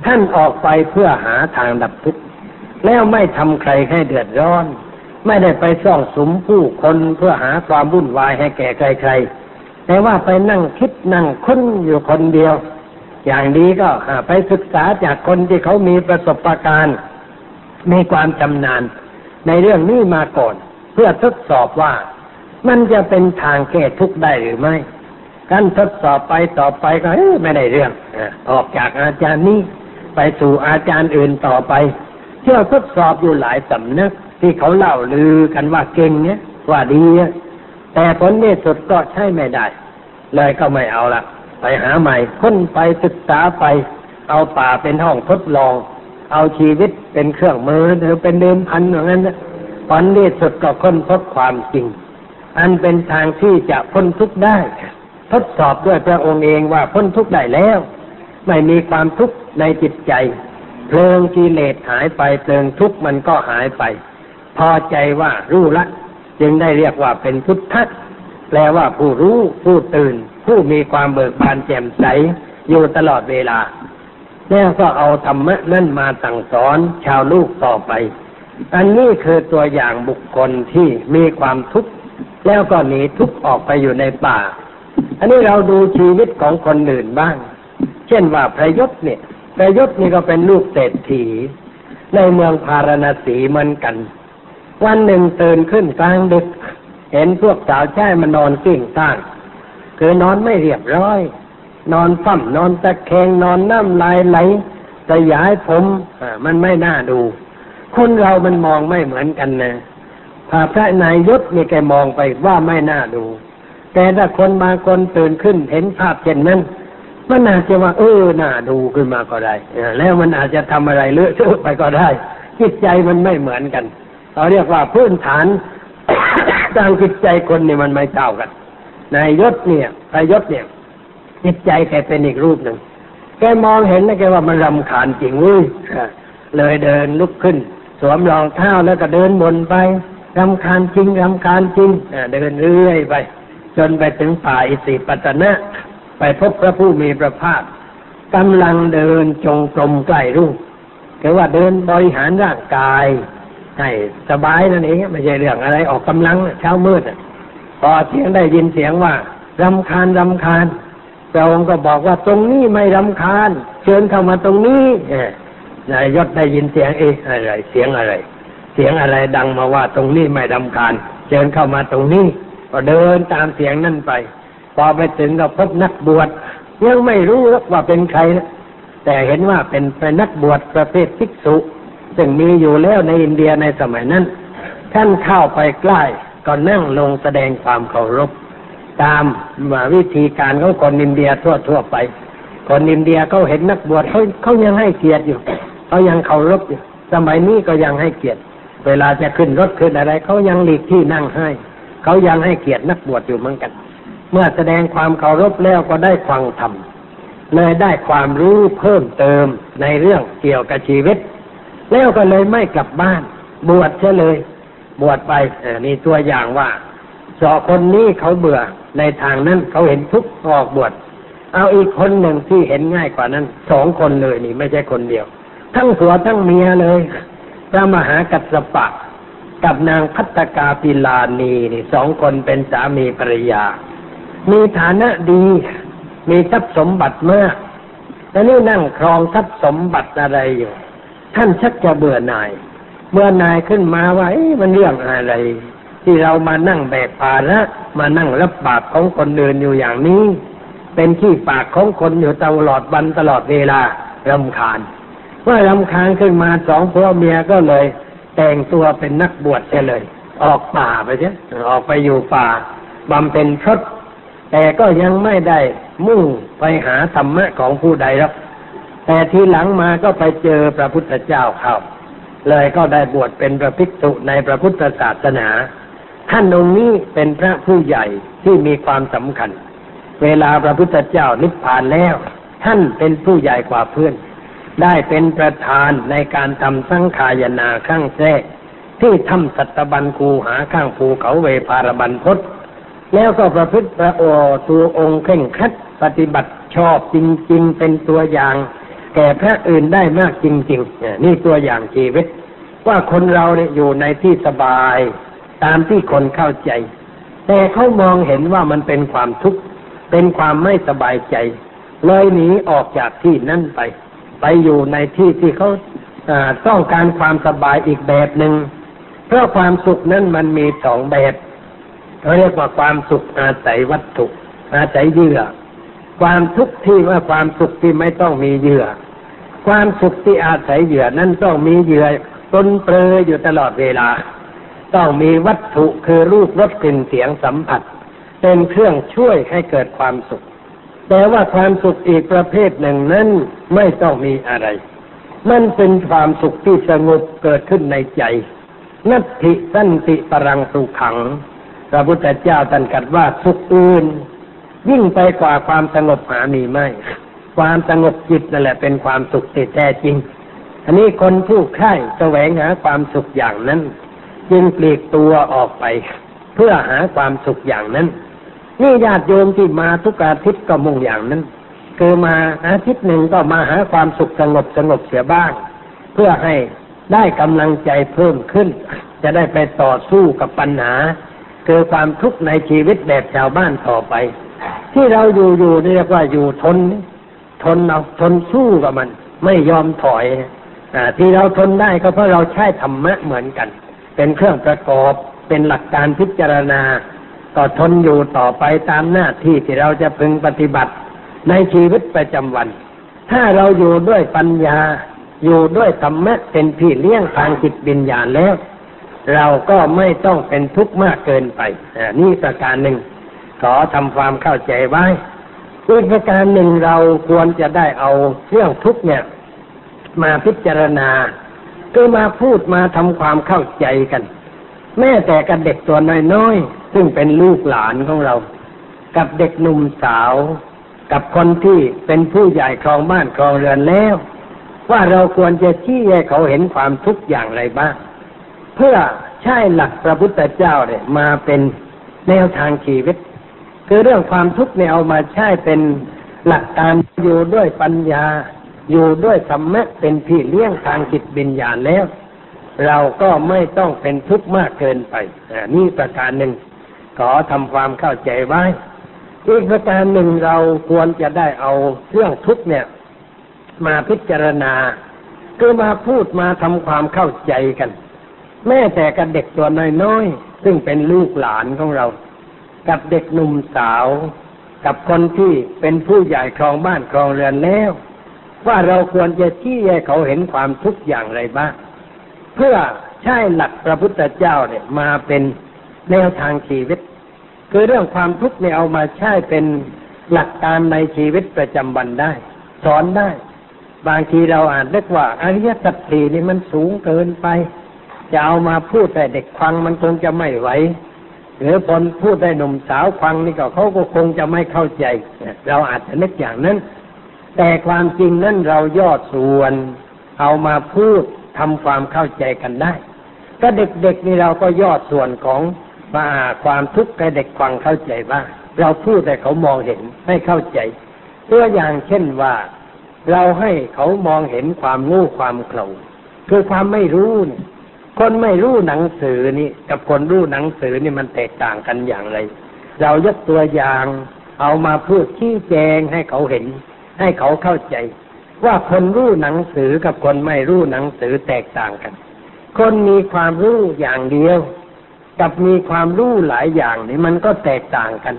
Speaker 1: ท่านออกไปเพื่อหาทางดับทุกข์แล้วไม่ทำใครให้เดือดร้อน ไม่ได้ไปซ่องสมผู้คนเพื่อหาความวุ่นวายให้แก่ใครๆแต่ว่าไปนั่งคิดนั่งค้นอยู่คนเดียว อย่างดีก็ไปศึกษาจากคนที่เขามีประสบการณ์มีความชำนาญในเรื่องนี้มาก่อน เพื่อทดสอบว่ามันจะเป็นทางแก้ทุกข์ได้หรือไม่ การทดสอบไปต่อไปก็ไม่ได้เรื่องออกจากอาจารย์นี้ไปสู่อาจารย์อื่นต่อไปเชื่อทดสอบอยู่หลายสำนักที่เขาเล่าลือกันว่าเก่งเนี่ยว่าดีแต่ผลที่สุดก็ใช่ไม่ได้ เลยก็ไม่เอาละไปหาใหม่ค้นไปศึกษาไป เอาป่าเป็นห้องทดลอง เอาชีวิตเป็นเครื่องมือหรือเป็นเดิมพันอย่างนั้นผลที่สุดก็ค้นพบความจริง อันเป็นทางที่จะพ้นทุกข์ได้ ทดสอบด้วยพระองค์เองว่าพ้นทุกข์ได้แล้ว ไม่มีความทุกข์ในจิตใจ เพลิงกิเลสหายไปเพลิงทุกข์มันก็หายไป พอใจว่ารู้ละ จึงได้เรียกว่าเป็นพุทธะแปลว่าผู้รู้ผู้ตื่น ผู้มีความเบิกบานแจ่มใสอยู่ตลอดเวลาแล้วก็เอาธรรมะนั่นมาสั่งสอนชาวลูกต่อไป อันนี้คือตัวอย่างบุคคลที่มีความทุกข์แล้วก็หนีทุกข์ออกไปอยู่ในป่า อันนี้เราดูชีวิตของคนอื่นบ้าง เช่นว่าพระยศเนี่ยพระยศนี่ก็เป็นลูกเศรษฐี ในเมืองพาราณสีเหมือนกัน วันหนึ่งตื่นขึ้นกลางดึก เห็นพวกสาวใช้มานอนกิ้งต้านคือนอนไม่เรียบร้อย นอนฟั่มนอนตะแคงนอนน้ำลายไหลสยายผมมันไม่น่าดู คนเรามันมองไม่เหมือนกันนะพาพระนายยศนี่แกมองไปว่าไม่น่าดู แต่ถ้าคนบางคนตื่นขึ้นเห็นภาพเช่นนั้น มันอาจจะว่า เออน่าดูขึ้นมาก็ได้แล้วมันอาจจะทำอะไรเลอะเทอะไปก็ได้จิตใจมันไม่เหมือนกันเราเรียกว่าพื้นฐานทางจิตใจคนนี่มันไม่เท่ากันนายยศเนี่ยนายยศเนี่ยจิตใจแกเป็นอีกรูปหนึ่งแกมองเห็นนะแกว่ามันรำคาญจริงเว้ยเลยเดินลุกขึ้น สวมรองเท้าแล้วก็เดินบนไปรำคาญจริงรำคาญจริงเดินเรื่อยไป จนไปถึงป่าอิสิปตนะ ไปพบพระผู้มีพระภาคกำลังเดินจงกรมใกล้รุ่งคือว่าเดินบริหารร่างกายให้สบายนั่นเองไม่ใช่เรื่องอะไรออกกำลังเช้ามืดพอเสียงได้ยินเสียงว่ารำคาญรำคาญพระองค์ก็บอกว่าตรงนี้ไม่รำคาญ เชิญเข้ามาตรงนี้นายยศได้ยินเสียงเอ๊ะอะไร เสียงอะไร เสียงอะไรดังมาว่าตรงนี้ไม่รำคาญ เชิญเข้ามาตรงนี้ ก็เดินตามเสียงนั่นไป พอไปถึงก็พบนักบวชยังไม่รู้ว่าเป็นใครนะแต่เห็นว่าเป็นเป็นนักบวชประเภทภิกษุซึ่งมีอยู่แล้วในอินเดียในสมัยนั้น ท่านเข้าไปใกล้ก็นั่งลงแสดงความเคารพ ตามวิธีการของคนอินเดียทั่วทั่วๆไป คนอินเดียเขาเห็นนักบวชเขาเขายังให้เกียรติอยู่เขายังเคารพอยู่ สมัยนี้ก็ยังให้เกียรติ เวลาจะขึ้นรถขึ้นอะไรเขายังหลีกที่นั่งให้ เขายังให้เกียรตินักบวชอยู่เหมือนกัน เมื่อแสดงความเคารพแล้วก็ได้ฟังธรรมเลยได้ความรู้เพิ่มเติมในเรื่องเกี่ยวกับชีวิต แล้วก็เลยไม่กลับบ้าน บวชเฉยเลย บวชไปนี่ตัวอย่างว่าสอคนนี้เขาเบื่อในทางนั้นเขาเห็นทุกข์ออกบวชเอาอีกคนหนึ่งที่เห็นง่ายกว่านั้นสองคนเลยนี่ไม่ใช่คนเดียว ทั้งผัวทั้งเมียเลยพระมหากัสสปะ กับนางพัตกาปิลานีนี่สองคนเป็นสามีภรรยา มีฐานะดี มีทรัพย์สมบัติมากแต่นี่นั่งครองทรัพย์สมบัติอะไรอยู่ ท่านชักจะเบื่อหน่ายเมื่อนายขึ้นมาว่ามันเรื่องอะไร ที่เรามานั่งแบกภาระมานั่งรับบาปของคนอื่นอยู่อย่างนี้ เป็นขี้ปากของคนอยู่ตลอดวันตลอดเวลารำคาญเมื่อรำคาญขึ้นมาสองผัวเมียก็เลย แต่งตัวเป็นนักบวชเสียเลย ออกป่าไปเสียออกไปอยู่ป่าบำเพ็ญพรตแต่ก็ยังไม่ได้มุ่งไปหาธรรมะของผู้ใดหรอกแต่ทีหลังมาก็ไปเจอพระพุทธเจ้าเขาเลยก็ได้บวชเป็นพระภิกษุในพระพุทธศาสนา ท่านองค์นี้เป็นพระผู้ใหญ่ที่มีความสำคัญ เวลาพระพุทธเจ้านิพพานแล้ว ท่านเป็นผู้ใหญ่กว่าเพื่อน ได้เป็นประธานในการทำสังขายนาข้างแท้ที่ทำสัตบันคูหาข้างภูเขาเวพารบันพศแล้วก็ประพฤติพระโอตัวองค์เคร่งคัดปฏิบัติชอบจริง ๆ เป็นตัวอย่าง แก่พระอื่นได้มากจริงๆนี่ตัวอย่างชีวิต ว่าคนเราเนี่ยอยู่ในที่สบาย ตามที่คนเข้าใจ แต่เขามองเห็นว่ามันเป็นความทุกข์เป็นความไม่สบายใจ เลยหนีออกจากที่นั่นไป ไปอยู่ในที่ที่เขาต้องการความสบายอีกแบบหนึ่งเพราะความสุขนั้นมันมีสองแบบเขาเรียกว่าความสุขอาศัยวัตถุ อาศัยเหยื่อ ความทุกข์ที่ว่าความสุขที่ไม่ต้องมีเหยื่อ ความสุขที่อาศัยเหยื่อนั้นต้องมีเหยื่อตนเปรยอยู่ตลอดเวลา ต้องมีวัตถุคือรูปรสกลิ่นเสียงสัมผัส เป็นเครื่องช่วยให้เกิดความสุข แต่ว่าความสุขอีกประเภทหนึ่งนั้นไม่ต้องมีอะไร มันเป็นความสุขที่สงบเกิดขึ้นในใจ นัตถิสันติปรังสุขัง พระพุทธเจ้าตรัสกัดว่าสุขอื่น ยิ่งไปกว่าความสงบหามีไม่ ความสงบจิตนั่นแหละเป็นความสุขที่แท้จริง อันนี้คนผู้ใคร่แสวงหาความสุขอย่างนั้น จึงปลีกตัวออกไป เพื่อหาความสุขอย่างนั้น นี่ญาติโยมที่มาทุกอาทิตย์ก็มุ่งอย่างนั้น คือมาอาทิตย์หนึ่งก็มาหาความสุขสงบสงบเสียบ้าง เพื่อให้ได้กำลังใจเพิ่มขึ้น จะได้ไปต่อสู้กับปัญหา คือความทุกข์ในชีวิตแบบชาวบ้านต่อไป ที่เราอยู่อยู่เรียกว่าอยู่ทน ทนเอาทนสู้กับมัน ไม่ยอมถอยอ่าที่เราทนได้ก็เพราะเราใช้ธรรมะเหมือนกัน เป็นเครื่องประกอบเป็นหลักการพิจารณา ก็ทนอยู่ต่อไปตามหน้าที่ที่เราจะพึงปฏิบัติในชีวิตประจำวัน ถ้าเราอยู่ด้วยปัญญา อยู่ด้วยธรรมะเป็นพี่เลี้ยงทางจิตวิญญาณแล้ว เราก็ไม่ต้องเป็นทุกข์มากเกินไปอ่านี่ประการหนึ่ง ขอทำความเข้าใจไว้อีกประการหนึ่งเราควรจะได้เอาเรื่องทุกข์เนี่ย มาพิจารณาคือมาพูดมาทำความเข้าใจกัน แม้แต่กับเด็กตัวน้อยๆ ซึ่งเป็นลูกหลานของเรา กับเด็กหนุ่มสาว กับคนที่เป็นผู้ใหญ่ครองบ้านครองเรือนแล้ว ว่าเราควรจะชี้ให้เขาเห็นความทุกข์อย่างไรบ้าง เพื่อใช้หลักพระพุทธเจ้าเนี่ยมาเป็นแนวทางชีวิต คือเรื่องความทุกข์เนี่ยเอามาใช้เป็นหลักการอยู่ด้วยปัญญา อยู่ด้วยธรรมะเป็นพี่เลี้ยงทางจิตวิญญาณแล้ว เราก็ไม่ต้องเป็นทุกข์มากเกินไปนี่ประการหนึ่ง ขอทำความเข้าใจไว้อีกประการหนึ่งเราควรจะได้เอาเรื่องทุกข์เนี่ย มาพิจารณา คือมาพูดมาทำความเข้าใจกัน แม้แต่กับเด็กตัวน้อยๆ ซึ่งเป็นลูกหลานของเรา กับเด็กหนุ่มสาว กับคนที่เป็นผู้ใหญ่ครองบ้านครองเรือนแล้ว ว่าเราควรจะชี้ให้เขาเห็นความทุกข์อย่างไรบ้าง เพื่อใช้หลักพระพุทธเจ้าเนี่ยมาเป็นแนวทางชีวิต คือเรื่องความทุกข์เนี่ยเอามาใช้เป็นหลักการในชีวิตประจำวันได้ สอนได้ บางทีเราอ่านเรียกว่าอริยสัจสี่นี่มันสูงเกินไป จะเอามาพูดแต่เด็กฟังมันคงจะไม่ไหวหรือคนพูดได้หนุ่มสาวฟังนี่ก็เขาก็คงจะไม่เข้าใจ เราอาจจะนึกอย่างนั้น แต่ความจริงนั้นเราย่อส่วน เอามาพูด ทำความเข้าใจกันได้ก็เด็กๆนี่เราก็ย่อส่วนของมาความทุกข์ให้เด็กฟังเข้าใจบ้างเราพูดแต่เขามองเห็นให้เข้าใจ ตัวอย่างเช่นว่า เราให้เขามองเห็นความงู้ความเขลาคือความไม่รู้เนี่ยคนไม่รู้หนังสือนี่ กับคนรู้หนังสือนี่มันแตกต่างกันอย่างไร เรายกตัวอย่าง เอามาพูดชี้แจงให้เขาเห็น ให้เขาเข้าใจ ว่าคนรู้หนังสือกับคนไม่รู้หนังสือแตกต่างกัน คนมีความรู้อย่างเดียว กับมีความรู้หลายอย่างนี่มันก็แตกต่างกัน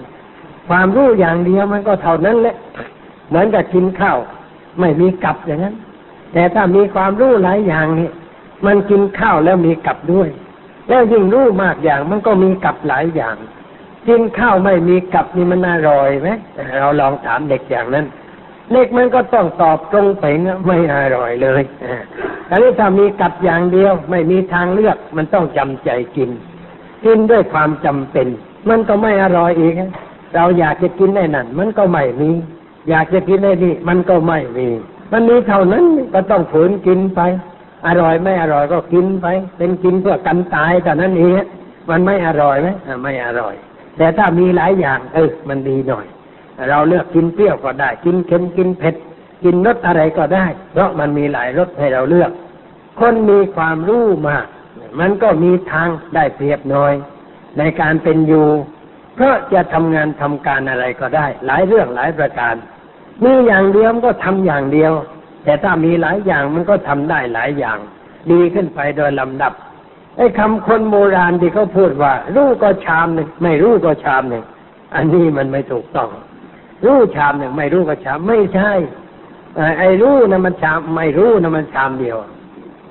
Speaker 1: ความรู้อย่างเดียวมันก็เท่านั้นแหละ เหมือนกับกินข้าวไม่มีกับอย่างนั้น แต่ถ้ามีความรู้หลายอย่างนี่มันกินข้าวแล้วมีกับด้วย แล้วยิ่งรู้มากอย่างมันก็มีกับหลายอย่าง กินข้าวไม่มีกับนี่มันอร่อยไหมเราลองถามเด็กอย่างนั้น เด็กมันก็ต้องตอบตรงไปนะไม่อร่อยเลยอันนี้ถ้ามีกับอย่างเดียว ไม่มีทางเลือก มันต้องจำใจกิน กินด้วยความจำเป็น มันก็ไม่อร่อยอีกเราอยากจะกินได้นั่นมันก็ไม่มี อยากจะกินได้นี่มันก็ไม่มี มันมีเท่านั้นก็ต้องฝืนกินไป อร่อยไม่อร่อยก็กินไป เป็นกินเพื่อกันตายแต่นั้นเองมันไม่อร่อยไหมไม่อร่อย แต่ถ้ามีหลายอย่างเออมันดีหน่อย เราเลือกกินเปรี้ยวก็ได้ กินเค็มกินเผ็ด กินรสอะไรก็ได้ เพราะมันมีหลายรสให้เราเลือก คนมีความรู้มาก มันก็มีทางได้เปรียบน้อย ในการเป็นอยู่เพราะจะทำงานทำการอะไรก็ได้ หลายเรื่องหลายประการมีอย่างเดียวก็ทำอย่างเดียว แต่ถ้ามีหลายอย่างมันก็ทำได้หลายอย่าง ดีขึ้นไปโดยลำดับไอ้คำคนโบราณที่เขาพูดว่า รู้ก็ชามหนึ่งไม่รู้ก็ชามหนึ่งอันนี้มันไม่ถูกต้อง รู้ชามหนึ่งไม่รู้ก็ชามไม่ใช่ไอ้รู้นะมันชามไม่รู้นะมันชามเดียว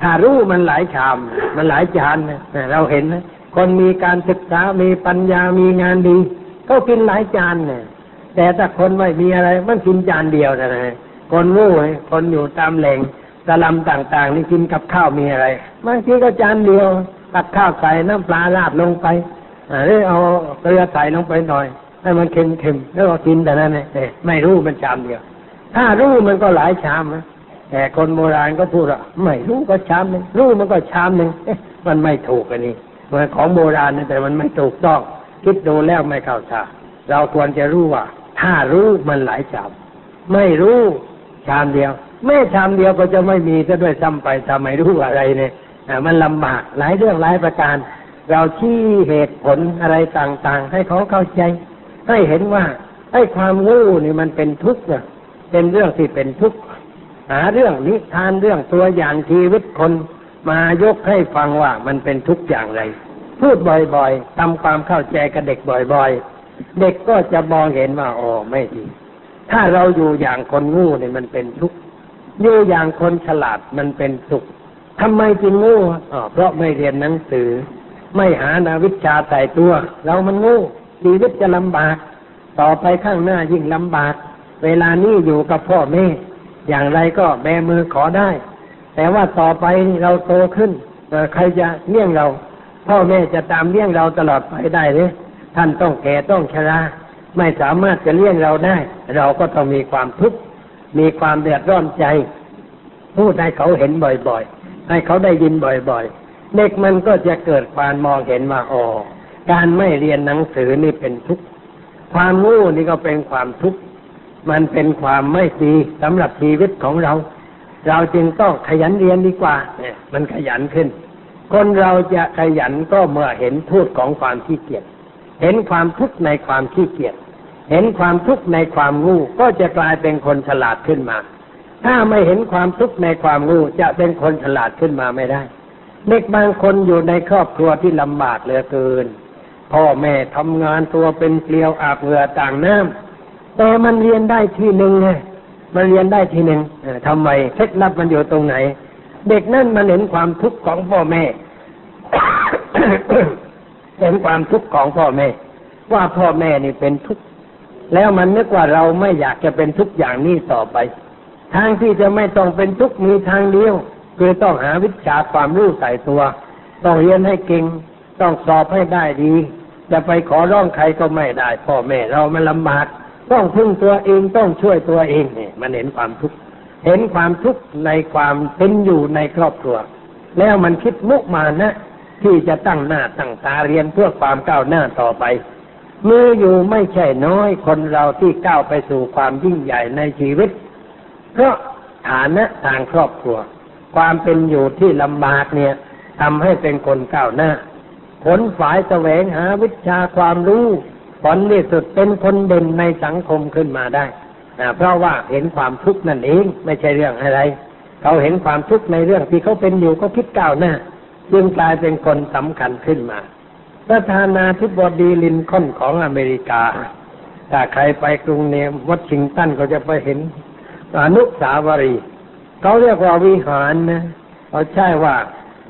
Speaker 1: ถ้ารู้มันหลายชาม มันหลายจานนะเราเห็นนะคนมีการศึกษามีปัญญามีงานดีก็กินหลายจานเนี่ยแต่ถ้าคนไม่มีอะไร มันกินจานเดียวนะคนงูคนอยู่ตามแหล่งสลัมต่าง ๆ นี่กินกับข้าวมีอะไรบางทีก็จานเดียวตักข้าวใส่น้ำปลาราดลงไปหรือเอาเกลือใส่ลงไปหน่อย ให้มันเค็มๆแล้วก็กินแต่นั้นเองไม่รู้มันชามเดียว ถ้ารู้มันก็หลายชามนะแต่คนโบราณก็พูดว่าไม่รู้ก็ชามหนึ่งรู้มันก็ชามหนึ่งมันไม่ถูกอันนี้มันของโบราณนะแต่มันไม่ถูกต้องคิดดูแล้วไม่เข้าท่าเราควรจะรู้ว่า ถ้ารู้มันหลายชาม ไม่รู้ชามเดียวแม่ชามเดียวก็จะไม่มีซะด้วยซ้ำไปทำไมรู้อะไรเนี่ยมันลำบากหลายเรื่องหลายประการ เราชี้เหตุผลอะไรต่างๆ ให้เขาเข้าใจ ให้เห็นว่าไอ้ความงูนี่มันเป็นทุกข์เนี่ยเป็นเรื่องที่เป็นทุกข์หาเรื่องนิทานเรื่องตัวอย่างชีวิตคน มายกให้ฟังว่ามันเป็นทุกข์อย่างไร พูดบ่อยๆทำความเข้าใจกับเด็กบ่อย ๆ เด็กก็จะมองเห็นว่าอ๋อไม่ดี ถ้าเราอยู่อย่างคนงูเนี่ยมันเป็นทุกข์อยู่อย่างคนฉลาดมันเป็นสุขทำไมจึงงูอ๋อเพราะไม่เรียนหนังสือ ไม่หานาวิชาใส่ตัว เรามันงู ชีวิตจะลำบาก ต่อไปข้างหน้ายิ่งลำบาก เวลานี้อยู่กับพ่อแม่ อย่างไรก็แบมือขอได้ แต่ว่าต่อไปเราโตขึ้นใครจะเลี้ยงเรา พ่อแม่จะตามเลี้ยงเราตลอดไปได้หรือท่านต้องแก่ต้องชราไม่สามารถจะเลี้ยงเราได้ เราก็ต้องมีความทุกข์มีความเดือดร้อนใจพูดให้เขาเห็นบ่อยๆ ให้เขาได้ยินบ่อยๆ เด็กมันก็จะเกิดความมองเห็นว่าอ๋อ การไม่เรียนหนังสือนี่เป็นทุกข์ความงู้นี่ก็เป็นความทุกข์มันเป็นความไม่ดีสำหรับชีวิตของเรา เราจึงต้องขยันเรียนดีกว่า เนี่ย มันขยันขึ้น คนเราจะขยันก็เมื่อเห็นโทษของความขี้เกียจเห็นความทุกข์ในความขี้เกียจเห็นความทุกข์ในความงู้ก็จะกลายเป็นคนฉลาดขึ้นมา ถ้าไม่เห็นความทุกข์ในความงู้จะเป็นคนฉลาดขึ้นมาไม่ได้ เด็กบางคนอยู่ในครอบครัวที่ลำบากเหลือเกิน พ่อแม่ทำงานตัวเป็นเกลียวอาบเหงื่อต่างน้ำแต่มันเรียนได้ที่หนึ่งไงมันเรียนได้ทีหนึ่งทำไมเคล็ดลับมันอยู่ตรงไหน เด็กนั่นมันเห็นความทุกข์ของพ่อแม่ เห็นความทุกข์ของพ่อแม่ ว่าพ่อแม่นี่เป็นทุกข์แล้วมันนึกว่าเราไม่อยากจะเป็นทุกข์อย่างนี้ต่อไป ทางที่จะไม่ต้องเป็นทุกข์มีทางเดียว คือต้องหาวิชาความรู้ใส่ตัว ต้องเรียนให้เก่ง ต้องสอบให้ได้ดี จะไปขอร้องใครก็ไม่ได้ พ่อแม่เรามันลำบากต้องพึ่งตัวเองต้องช่วยตัวเองเนี่ยมันเห็นความทุกข์เห็นความทุกข์ในความเป็นอยู่ในครอบครัว แล้วมันคิดมุมานะ ที่จะตั้งหน้าตั้งตาเรียนเพื่อความก้าวหน้าต่อไปมีอยู่ไม่ใช่น้อยคนเราที่ก้าวไปสู่ความยิ่งใหญ่ในชีวิต เพราะฐานะทางครอบครัว ความเป็นอยู่ที่ลำบากเนี่ยทำให้เป็นคนก้าวหน้า ผลฝ่ายแสวงหาวิชาความรู้ผลที่สุดเป็นคนเด่นในสังคมขึ้นมาได้เพราะว่าเห็นความทุกข์นั่นเองไม่ใช่เรื่องอะไร เขาเห็นความทุกข์ในเรื่องที่เขาเป็นอยู่ก็คิดก้าวหน้าจึงกลายเป็นคนสำคัญขึ้นมา ประธานาธิบดีลินคอนของอเมริกา ถ้าใครไปกรุงเนมวัชิงตันก็จะไปเห็นอนุสาวรีย์เขาเรียกว่าวิหารนะเขาใช่ว่า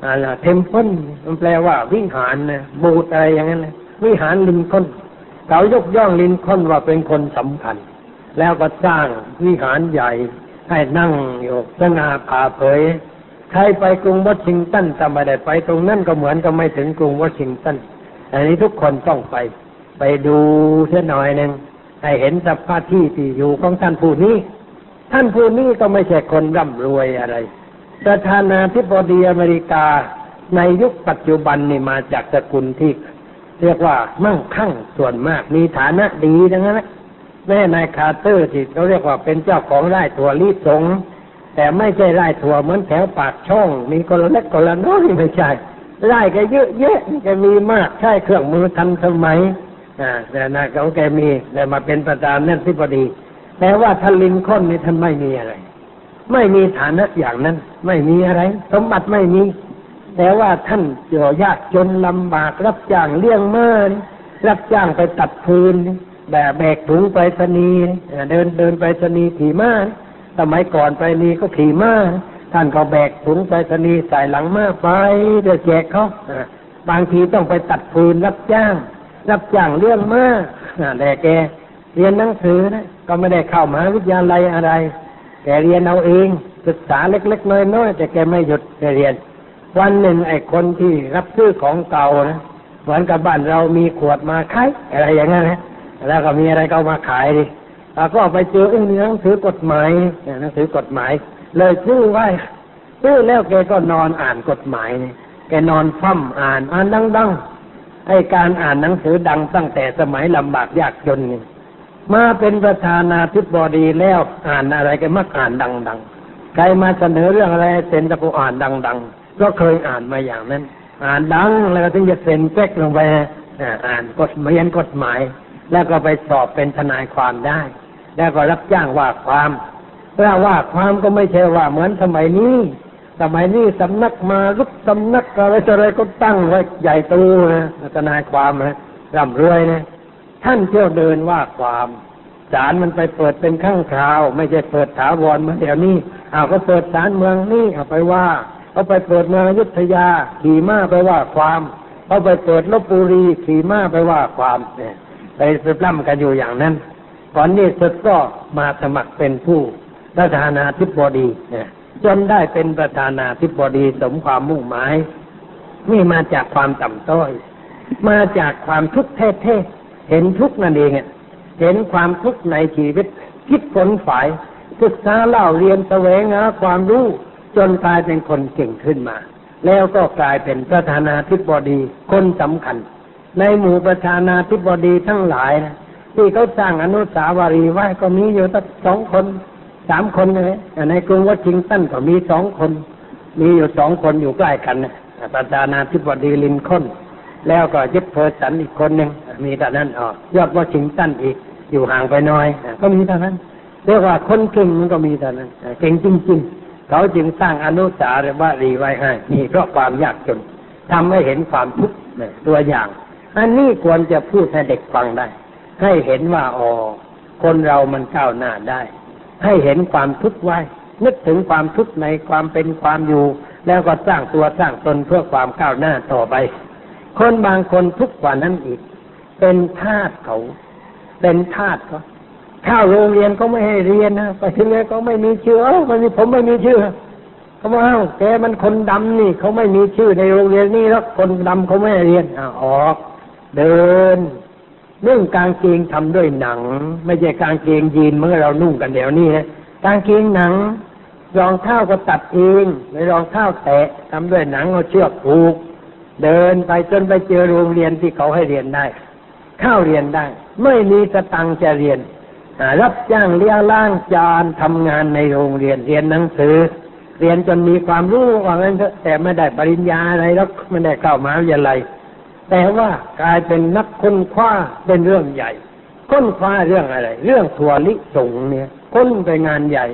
Speaker 1: อะไรเทมเพิลมันแปลว่าวิหารนะบูตอะไรอย่างนั้นนะวิหารลินคอนเขายกย่องลินคอนว่าเป็นคนสำคัญ แล้วก็สร้างวิหารใหญ่ ให้นั่งอยู่สง่าผ่าเผยใครไปกรุงวอชิงตันแต่ไม่ได้ไป ตรงนั้นก็เหมือนกับไม่ถึงกรุงวอชิงตันอันนี้ทุกคนต้องไป ไปดูเสียหน่อยหนึ่งให้เห็นสภาพที่ที่อยู่ของท่านผู้นี้ ท่านผู้นี้ก็ไม่ใช่คนร่ำรวยอะไร ประธานาธิบดีอเมริกาในยุคปัจจุบันนี่มาจากสกุลที่เรียกว่ามั่งคั่งส่วนมากมีฐานะดีดังนั้นแม้นายคาร์เตอร์ที่เขาเรียกว่าเป็นเจ้าของไร่ถั่วลิสง แต่ไม่ใช่ไร่ถั่วเหมือนแถวปากช่อง มีคนละเล็กคนละน้อยไม่ใช่ไร่แกเยอะแยะแกมีมากใช้เครื่องมือทันสมัยอ่าแต่นาของแกมีแต่มาเป็นประธานนั่นที่พอดีแต่ว่าท่านลินคอนนี่ท่านไม่มีอะไร ไม่มีฐานะอย่างนั้น ไม่มีอะไร สมบัติไม่มี แต่ว่าท่านเจอยากจนลำบากรับจ้างเลี้ยงเม้ารับจ้างไปตัดฟืนแบบแบกถุงไปสนีเดินเดินไปสนีขี่ม้าสมัยก่อนไปนีก็ขี่ม้าท่านก็แบกถุงไปสนีใส่หลังม้าไปเดี๋ยวแจกเขาบางทีต้องไปตัดฟืนรับจ้าง รับจ้างเรื่องมาแต่แกเรียนหนังสือนะก็ไม่ได้เข้ามหาวิทยาลัยอะไร แกเรียนเอาเองศึกษาเล็กๆน้อยๆแต่แกไม่หยุดแกเรียน วันหนึ่งไอ้คนที่รับซื้อของเก่านะเหมือนกับบ้านเรามีขวดมาขายอะไรอย่างนั้นนะแล้วก็มีอะไรก็มาขายดิก็ไปเจอเองหนังสือกฎหมายหนังสือกฎหมาย เลยซื้อไว้ซื้อแล้วแกก็นอนอ่านกฎหมายเนี่ยแกนอนฟั่มอ่านอ่านดังๆไอ้การอ่านหนังสือดังตั้งแต่สมัยลำบากยากจนนี่ มาเป็นประธานาธิบดีแล้วอ่านอะไรกันมักอ่านดังๆ ใครมาเสนอเรื่องอะไรเซ็นตะกูอ่านดัง ๆ ก็เคยอ่านมาอย่างนั้น อ่านดังแล้วถึงจะเซ็นแป๊กลงไปอ่านกฎหมายกฎหมาย แล้วก็ไปสอบเป็นทนายความได้ แล้วก็รับจ้างว่าความเพราะว่าความก็ไม่ใช่ว่าเหมือนสมัยนี้ สมัยนี้สำนักมารุกสำนักอะไรอะไรก็ตั้งไว้ใหญ่โตนะทนายความนะร่ำรวยนะ ท่านเที่ยวเดินว่าความศาลมันไปเปิดเป็นข้างคราว ไม่ใช่เปิดถาวรเหมือนเดี๋ยวนี้เอาก็เปิดศาลเมืองนี่เอาไปว่าเอาไปเปิดเมืองยุทธยาขี่ม้าไปว่าความเอาไปเปิดลบบุรีขี่ม้าไปว่าความเนี่ยไปไปปล้ำกันอยู่อย่างนั้นก่อนนี้สุดก็มาสมัครเป็นผู้ประธานาธิบดีจนได้เป็นประธานาธิบดีสมความมุ่งหมายนี่มาจากความต่ำต้อย มาจากความทุกข์แท้ๆ เห็นทุกนั่นเองเห็นความทุกข์ในชีวิต คิดฝนฝ่ายศึกษาเล่าเรียนแสวงหาความรู้จนกลายเป็นคนเก่งขึ้นมา แล้วก็กลายเป็นประธานาธิบดีคนสำคัญ ในหมู่ประธานาธิบดีทั้งหลายนะที่เขาสร้างอนุสาวรีย์ไว้ก็มีอยู่ตั้งสองคนสามคนเลยในกรุงวอชิงตันก็มีสองคน มีอยู่สองคนอยู่ใกล้กันนะประธานาธิบดีลินคอล์น แล้วก็เจฟเฟอร์สันอีกคนหนึ่งมีแต่นั้นอ๋อยอร์ชวอชิงตันอีกอยู่ห่างไปน้อย ก็มีเท่านั้นเรียกว่าคนเก่งมันก็มีเท่านั้นเก่งจริง ๆ เขาจึงสร้างอนุสาวรีย์ไว้ให้นี่เพราะความยากจนทำให้เห็นความทุกข์ตัวอย่าง อันนี้ควรจะพูดให้เด็กฟังได้ ให้เห็นว่าอ๋อคนเรามันก้าวหน้าได้ ให้เห็นความทุกข์ไว้ นึกถึงความทุกข์ในความเป็นความอยู่ แล้วก็สร้างตัวสร้างตนเพื่อความก้าวหน้าต่อไป คนบางคนทุกข์กว่านั้นอีก เป็นทาสเขา เป็นทาสเขาข้าโรงเรียนก็ไม่ให้เรียนนะไปถึงแล้วก็ไม่มีชื่อเออมันมีผมไม่มีชื่อเขาบอกอ้าวแกมันคนดำนี่เขาไม่มีชื่อในโรงเรียนนี่แล้วคนดำเขาไม่ให้เรียนอ้าออก เดินเรื่องกางเกงทำด้วยหนัง ไม่ใช่กางเกงยีนเมื่อเรานุ่งกันเดี๋ยวนี้นะกางเกงหนัง รองเท้าก็ตัดเองไม่รองเท้าแตะทำด้วยหนังเอาเชือกผูก เดินไปจนไปเจอโรงเรียนที่เขาให้เรียนได้ เข้าเรียนได้ ไม่มีสตังจะเรียนรับจ้างเลี้ยงล่างจานทำงานในโรงเรียนเรียนหนังสือ เรียนจนมีความรู้ว่างั้นแต่ไม่ได้ปริญญาอะไรแล้วไม่ได้เข้ามหาวิทยาลัยแต่ว่ากลายเป็นนักค้นคว้าเป็นเรื่องใหญ่ ค้นคว้าเรื่องอะไร เรื่องถั่วลิสงเนี่ยค้นไปงานใหญ่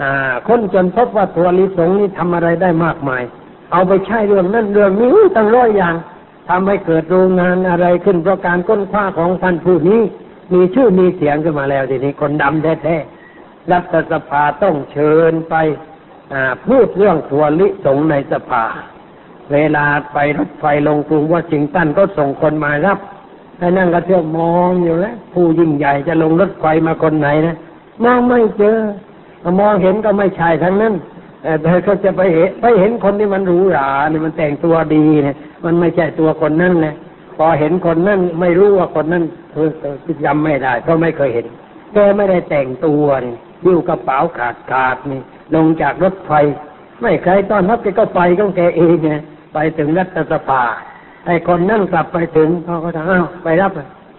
Speaker 1: อ่า ค้นจนพบว่าถั่วลิสงนี่ทำอะไรได้มากมาย เอาไปใช้เรื่องนั้นเรื่องนี้ตั้งร้อยอย่างทำให้เกิดโรงงานอะไรขึ้นเพราะการค้นคว้าของท่านผู้นี้ มีชื่อมีเสียงขึ้นมาแล้วทีนี้คนดำแท้ๆรัฐสภาต้องเชิญไปพูดเรื่องทัวลิสงในสภา เวลาไปรถไฟลงกรุงวอชิงตันก็ส่งคนมารับให้นั่งกระเที่ยวมองอยู่แล้วผู้ยิ่งใหญ่จะลงรถไฟมาคนไหนนะมองไม่เจอมองเห็นก็ไม่ใช่ทั้งนั้น แต่เขาจะไปเห็นไปเห็นคนที่มันหรูหราเนี่ยมันแต่งตัวดีเนี่ย มันไม่ใช่ตัวคนนั้นเลยพอเห็นคนนั้นไม่รู้ว่าคนนั้นจำไม่ได้เพราะไม่เคยเห็นแกไม่ได้แต่งตัวนี่ยิ้วกระเป๋าขาดขาดนี่ลงจากรถไฟ ไม่ใครต้อนรับแกก็ไปก็แกเองไงไปถึงรัฐสภาไอ้คนนั่งกลับไปถึงเขาก็ถามอ้าวไปรับ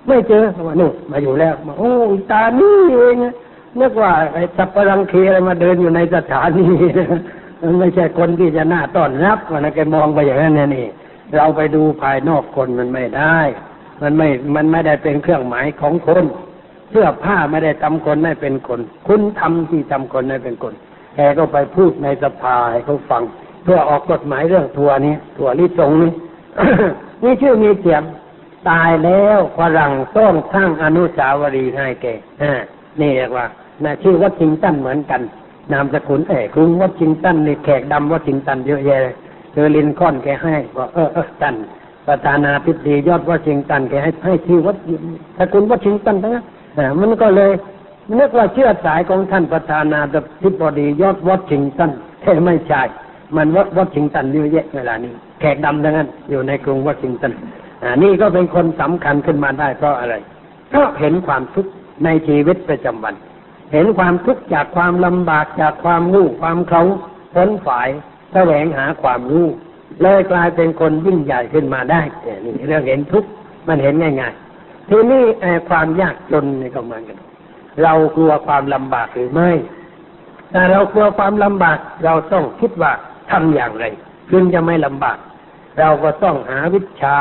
Speaker 1: ไม่เจอเขาบอกนู่มาอยู่แล้วมาโอ้ตานี่เอง นึกว่าไอ้สับปะรังเคอะไรมาเดินอยู่ในสถานีมันไม่ใช่คนที่จะน่าต้อนรับวันนั้นแกมองไปอย่างนั้นนี่ เราไปดูภายนอกคนมันไม่ได้ มันไม่ มันไม่ได้เป็นเครื่องหมายของคนเสื้อผ้าไม่ได้ทำคนให้เป็นคน คุณทำที่ทำคนให้เป็นคนแกก็ไปพูดในสภาให้เขาฟัง เพื่อออกกฎหมายเรื่องทัวนี้ทัวลิสงนี้นี่ชื่อมีเสียงตายแล้วฝรั่งต้องสร้างอนุสาวรีย์ให้แกนี่เรียกว่า นะชื่อวัดชิงตันเหมือนกัน นามสกุลเอกรุงวัดชิงตันนี่แขกดำวัดชิงตันเยอะแยะเจอลินคอนแกให้บอกเออเออตันประธานาธิบดียอดวอชิงตันแกให้ให้ที่อวัดถ้าคุณวอชิงตันนะอ่ามันก็เลยนึกว่าเชื่อสายของท่านประธานาธิบดียอดวอชิงตันแค่ไม่ใช่มันวัดวอชิงตันเยอะแยะเวลานี้แขกดำทั้งนั้น อยู่ในกรุงวอชิงตันอ่านี่ก็เป็นคนสำคัญขึ้นมาได้เพราะอะไรเพราะเห็นความทุกข์ในชีวิตประจำวัน เห็นความทุกข์จากความลำบากจากความรู้ความเขาพ้นฝ่ายแสวงหาความรู้เลยกลายเป็นคนยิ่งใหญ่ขึ้นมาได้นี่เรื่องเห็นทุกข์มันเห็นง่ายๆทีนี้ความยากจนนี่ก็เหมือนกัน เรากลัวความลำบากหรือไม่ถ้าเรากลัวความลำบากเราต้องคิดว่าทำอย่างไรจึงจะไม่ลำบาก เราก็ต้องหาวิชา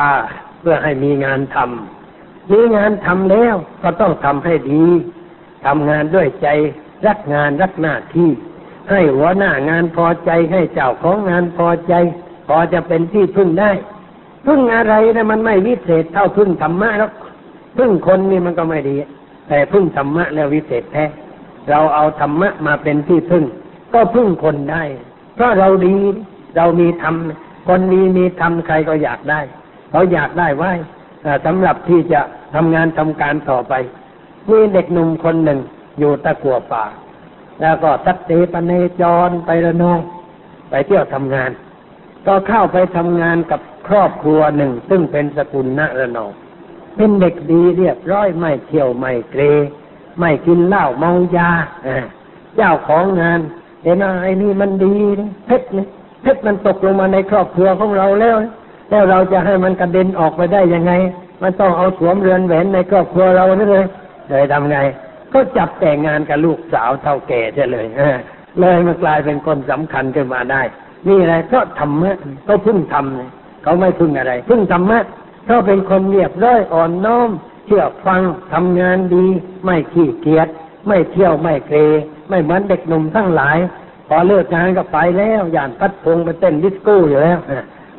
Speaker 1: เพื่อให้มีงานทำมีงานทำแล้วก็ต้องทำให้ดี ทำงานด้วยใจรักงานรักหน้าที่ ให้หัวหน้างานพอใจให้เจ้าของงานพอใจ พอจะเป็นที่พึ่งได้พึ่งอะไรนะมันไม่วิเศษเท่าพึ่งธรรมะแล้วพึ่งคนนี่มันก็ไม่ดี แต่พึ่งธรรมะแล้ววิเศษแท้เราเอาธรรมะมาเป็นที่พึ่ง ก็พึ่งคนได้ เพราะเราดีเรามีธรรมคนนี้มีธรรมใครก็อยากได้เขาอยากได้ไว้สำหรับที่จะทำงานทำการต่อไป มีเด็กหนุ่มคนหนึ่ง อยู่ตะกัวป่า แล้วก็สัตเตปเนจรไประนองไปเที่ยวทำงาน ก็เข้าไปทำงานกับครอบครัวหนึ่ง ซึ่งเป็นสกุลณระนองเป็นเด็กดีเรียบร้อยไม่เที่ยวไม่เกรไม่กินเหล้าเมายาเจ้าของงานเห็นว่าไอ้นี่มันดีนะเพชรนี่เพชรมันตกลงมาในครอบครัวของเราแล้ว แล้วเราจะให้มันกระเด็นออกไปได้ยังไง มันต้องเอาสวมเรือนแหวนในครอบครัวเรานี่เลย เลยทำไง ก็จับแต่งงานกับลูกสาวเท่าแก่เสียเลยเลยมันกลายเป็นคนสำคัญขึ้นมาได้ นี่อะไรเพราะธรรมะเขาพึ่งทำเนี่ยเขาไม่พึ่งอะไร พึ่งธรรมะเขาเป็นคนเรียบร้อยอ่อนน้อมเชื่อฟังทำงานดี ไม่ขี้เกียจไม่เที่ยวไม่เกรไม่เหมือนเด็กหนุ่มทั้งหลาย พอเลิกงานก็ไปแล้วย่านพัดพงไปเต้นดิสโก้อยู่แล้ว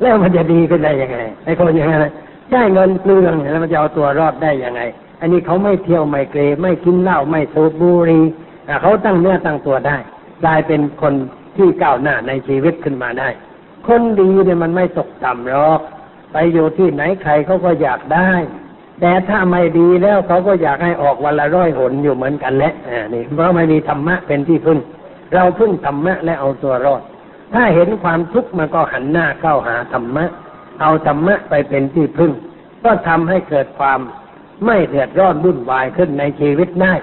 Speaker 1: แล้วมันจะดีขึ้นได้ยังไงไอ้คนอย่างนั้นใช้เงินเปลืองแล้วมันจะเอาตัวรอดได้ยังไง อันนี้เขาไม่เที่ยวไม่เกรไม่กินเหล้าไม่สูบบุหรี่เขาตั้งเนื้อตั้งตัวได้ กลายเป็นคนที่ก้าวหน้าในชีวิตขึ้นมาได้ คนดีเนี่ยมันไม่ตกต่ำหรอก ไปอยู่ที่ไหนใครเขาก็อยากได้ แต่ถ้าไม่ดีแล้วเขาก็อยากให้ออกวันละร้อยหนอยู่เหมือนกันแหละอ่านี่เพราะไม่มีธรรมะเป็นที่พึ่ง เราพึ่งธรรมะและเอาตัวรอด ถ้าเห็นความทุกข์มันก็หันหน้าเข้าหาธรรมะ เอาธรรมะไปเป็นที่พึ่ง ก็ทำให้เกิดความ ไม่เดือดร้อนวุ่นวายขึ้นในชีวิตได้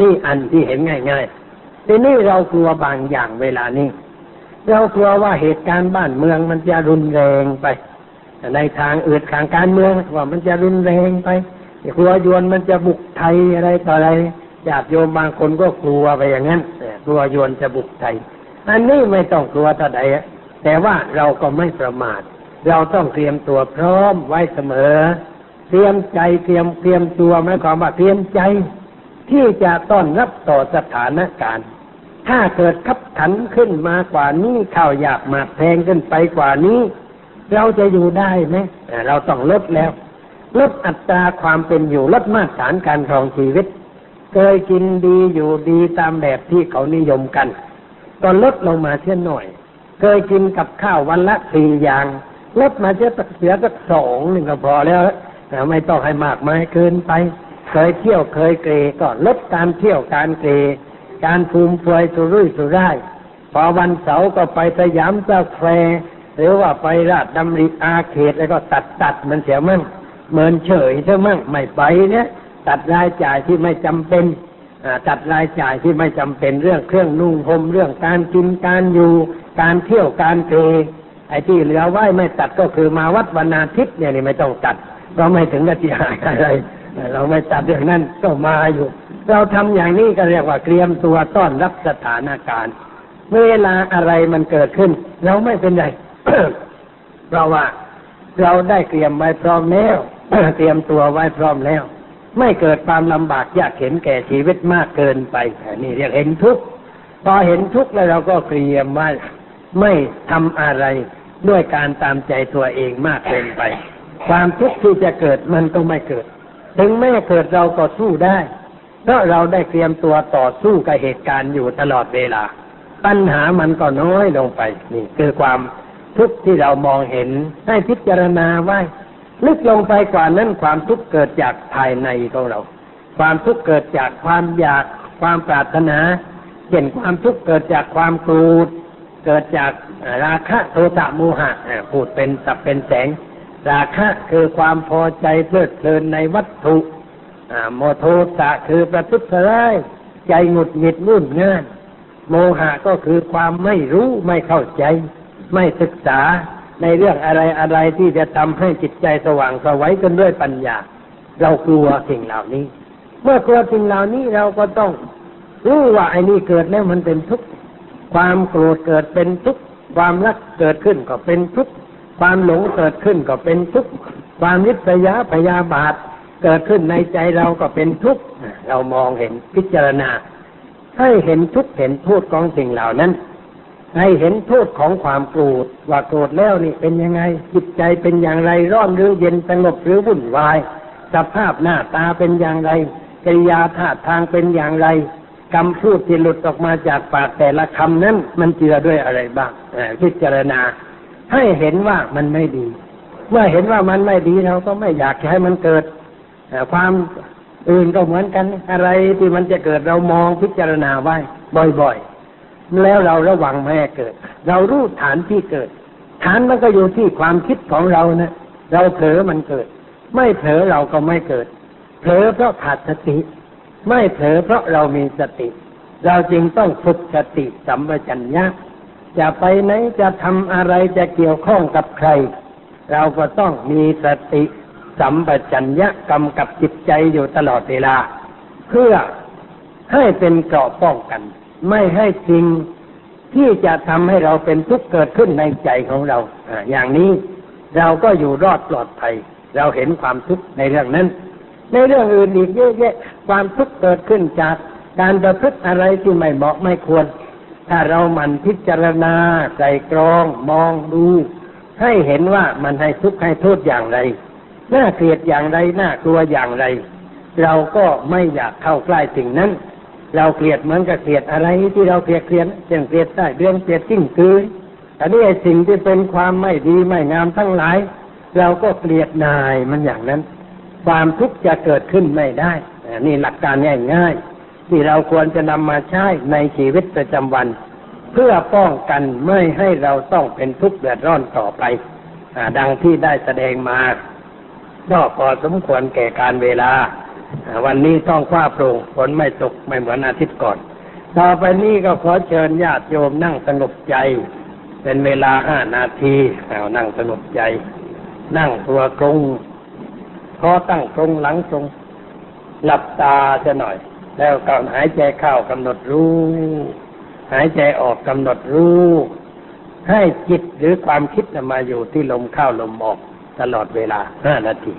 Speaker 1: นี่อันที่เห็นง่ายๆทีนี้เรากลัวบางอย่างเวลานี้ เรากลัวว่าเหตุการณ์บ้านเมืองมันจะรุนแรงไป ในทางอื่นทางการเมืองว่ามันจะรุนแรงไปกลัวยวนมันจะบุกไทยอะไรต่ออะไรญาติโยมบางคนก็กลัวไปอย่างนั้นกลัวยวนจะบุกไทย อันนี้ไม่ต้องกลัวเท่าใดแต่ว่าเราก็ไม่ประมาท เราต้องเตรียมตัวพร้อมไว้เสมอ เตรียมใจเตรียมเตรียมตัวหมายความว่าเตรียมใจที่จะต้อนรับต่อสถานการณ์ ถ้าเกิดขับขันขึ้นมากว่านี้ข้าวอยากหมากแพงขึ้นไปกว่านี้ เราจะอยู่ได้ไหมเราต้องลดแล้ว ลดอัตราความเป็นอยู่ลดมาตรฐานการครองชีวิต เคยกินดีอยู่ดีตามแบบที่เขานิยมกันก็ลดลงมาเช่นหน่อย เคยกินกับข้าววันละสี่อย่าง ลดมาเช่นเสียสักสองหนึ่งก็พอแล้ว แต่ไม่ต้องให้มากมายเกินไป เคยเที่ยวเคยเตร่ก็ลดการเที่ยวการเตร่การฟุ่มเฟือยสุรุ่ยสุร่ายพอวันเสาร์ก็ไปสยามสแควร์หรือว่าไปราชดำริอาเขตแล้วก็ตัดตัดมันเสียมั่งเหมือนเฉยเสียมั่งไม่ไปเนี่ยตัดรายจ่ายที่ไม่จำเป็นตัดรายจ่ายที่ไม่จำเป็นเรื่องเครื่องนุ่งห่มเรื่องการกินการอยู่ การเที่ยวการเกรไอ้ที่เหลือไว้ไม่ตัดก็คือมาวัดวันอาทิตย์เนี่ยนี่ไม่ต้องตัด เราไม่ถึงกับที่หายอะไร เราไม่ตัดเรื่องนั้นก็มาอยู่ เราทำอย่างนี้ก็เรียกว่าเตรียมตัวต้อนรับสถานการณ์ เวลาอะไรมันเกิดขึ้น เราไม่เป็นไรเพราะว่าเราได้เตรียมไว้พร้อมแล้วเตรียมตัวไว้พร้อมแล้ว ไม่เกิดความลำบากยากเข็นแก่ชีวิตมากเกินไปนนี่เรียกเห็นทุกข์พอเห็นทุกข์แล้วเราก็เตรียมไว้ไม่ทำอะไรด้วยการตามใจตัวเองมากเกินไป ความทุกข์ที่จะเกิดมันก็ไม่เกิด ถึงแม้เกิดเราก็สู้ได้เพราะเราได้เตรียมตัวต่อสู้กับเหตุการณ์อยู่ตลอดเวลา ปัญหามันก็น้อยลงไป นี่คือความทุกข์ที่เรามองเห็นให้พิจารณาไว้ลึกลงไปกว่านั้นความทุกข์เกิดจากภายในของเรา ความทุกข์เกิดจากความอยากความปรารถนาเช่นความทุกข์เกิดจากความโกรธเกิดจากราคะโทสะโมหะพูดเป็นสับเป็นแสง ราคะคือความพอใจเพลิดเพลินในวัตถุโมโทสะคือประทุษร้ายใจหงุดหงิดรุ่นง่านโมหะก็คือความไม่รู้ไม่เข้าใจ ไม่ศึกษาในเรื่องอะไรอะไรที่จะทำให้จิตใจสว่างสวัยกันด้วยปัญญา เรากลัวสิ่งเหล่านี้ เมื่อกลัวสิ่งเหล่านี้เราก็ต้องรู้ว่าไอ้นี่เกิดแล้วมันเป็นทุกข์ความโกรธเกิดเป็นทุกข์ความรักเกิดขึ้นก็เป็นทุกข์ ความหลงเกิดขึ้นก็เป็นทุกข์ความริษยาพยาบาทเกิดขึ้นในใจเราก็เป็นทุกข์เรามองเห็นพิจารณา ให้เห็นทุกข์เห็นโทษของสิ่งเหล่านั้น ให้เห็นโทษของความโกรธว่าโกรธแล้วนี่เป็นยังไง จิตใจเป็นอย่างไรร้อนหรือเย็นสงบหรือวุ่นวาย สภาพหน้าตาเป็นอย่างไรกิริยาท่าทางเป็นอย่างไรคำพูดที่หลุดออกมาจากปากแต่ละคำนั้นมันเจือด้วยอะไรบ้างพิจารณา ให้เห็นว่ามันไม่ดี เมื่อเห็นว่ามันไม่ดีเราก็ไม่อยากให้มันเกิดเอ่ความอื่นก็เหมือนกัน อะไรที่มันจะเกิดเรามองพิจารณาไว้ บ่อยๆ แล้วเราระวังไม่ให้เกิด เรารู้ฐานที่เกิด ฐานมันก็อยู่ที่ความคิดของเรานะเราเผลอมันเกิด
Speaker 2: ไม่เผลอเราก็ไม่เกิด เผลอเพราะขาดสติ ไม่เผลอเพราะเรามีสติ เราจึงต้องฝึกสติสัมปชัญญะ จะไปไหนจะทำอะไรจะเกี่ยวข้องกับใคร เราก็ต้องมีสติสัมปชัญญะกำกับจิตใจอยู่ตลอดเวลา เพื่อให้เป็นเกราะป้องกัน ไม่ให้สิ่งที่จะทำให้เราเป็นทุกข์เกิดขึ้นในใจของเราอ่าอย่างนี้เราก็อยู่รอดปลอดภัย เราเห็นความทุกข์ในเรื่องนั้น ในเรื่องอื่นอีกเยอะแยะ ความทุกข์เกิดขึ้นจากการประพฤติอะไรที่ไม่เหมาะไม่ควร ถ้าเราหมันพิจารณาใส่กรองมองดู ให้เห็นว่ามันให้ทุกข์ให้โทษอย่างไรน่าเกลียดอย่างไรน่ากลัวอย่างไร เราก็ไม่อยากเข้าใกล้สิ่งนั้น เราเกลียดเหมือนกับเกลียดอะไรที่เราเกลียดเกลียดเช่นเกลียดได้เรื่องเกลียดจิ้งคืออันนี้ไอ้สิ่งที่เป็นความไม่ดีไม่งามทั้งหลาย เราก็เกลียดนายมันอย่างนั้น ความทุกข์จะเกิดขึ้นไม่ได้นี่หลักการง่ายๆ ที่เราควรจะนำมาใช้ในชีวิตประจำวัน เพื่อป้องกันไม่ให้เราต้องเป็นทุกข์เดือดร้อนต่อไปอดังที่ได้แสดงมาก็พอสมควรแก่การเวลา วันนี้ต้องฟ้าโปร่งฝนไม่ตกไม่เหมือนอาทิตย์ก่อน ต่อไปนี้ก็ขอเชิญญาติโยมนั่งสงบใจ เป็นเวลาห้านาทีเอานั่งสงบใจ นั่งตัวตรงคอตั้งตรงหลังตรง หลับตาจะหน่อย แล้วก็หายใจเข้ากำหนดรู้ หายใจออกกำหนดรู้ ให้จิตหรือความคิดมาอยู่ที่ลมเข้าลมออกตลอดเวลาห้านาที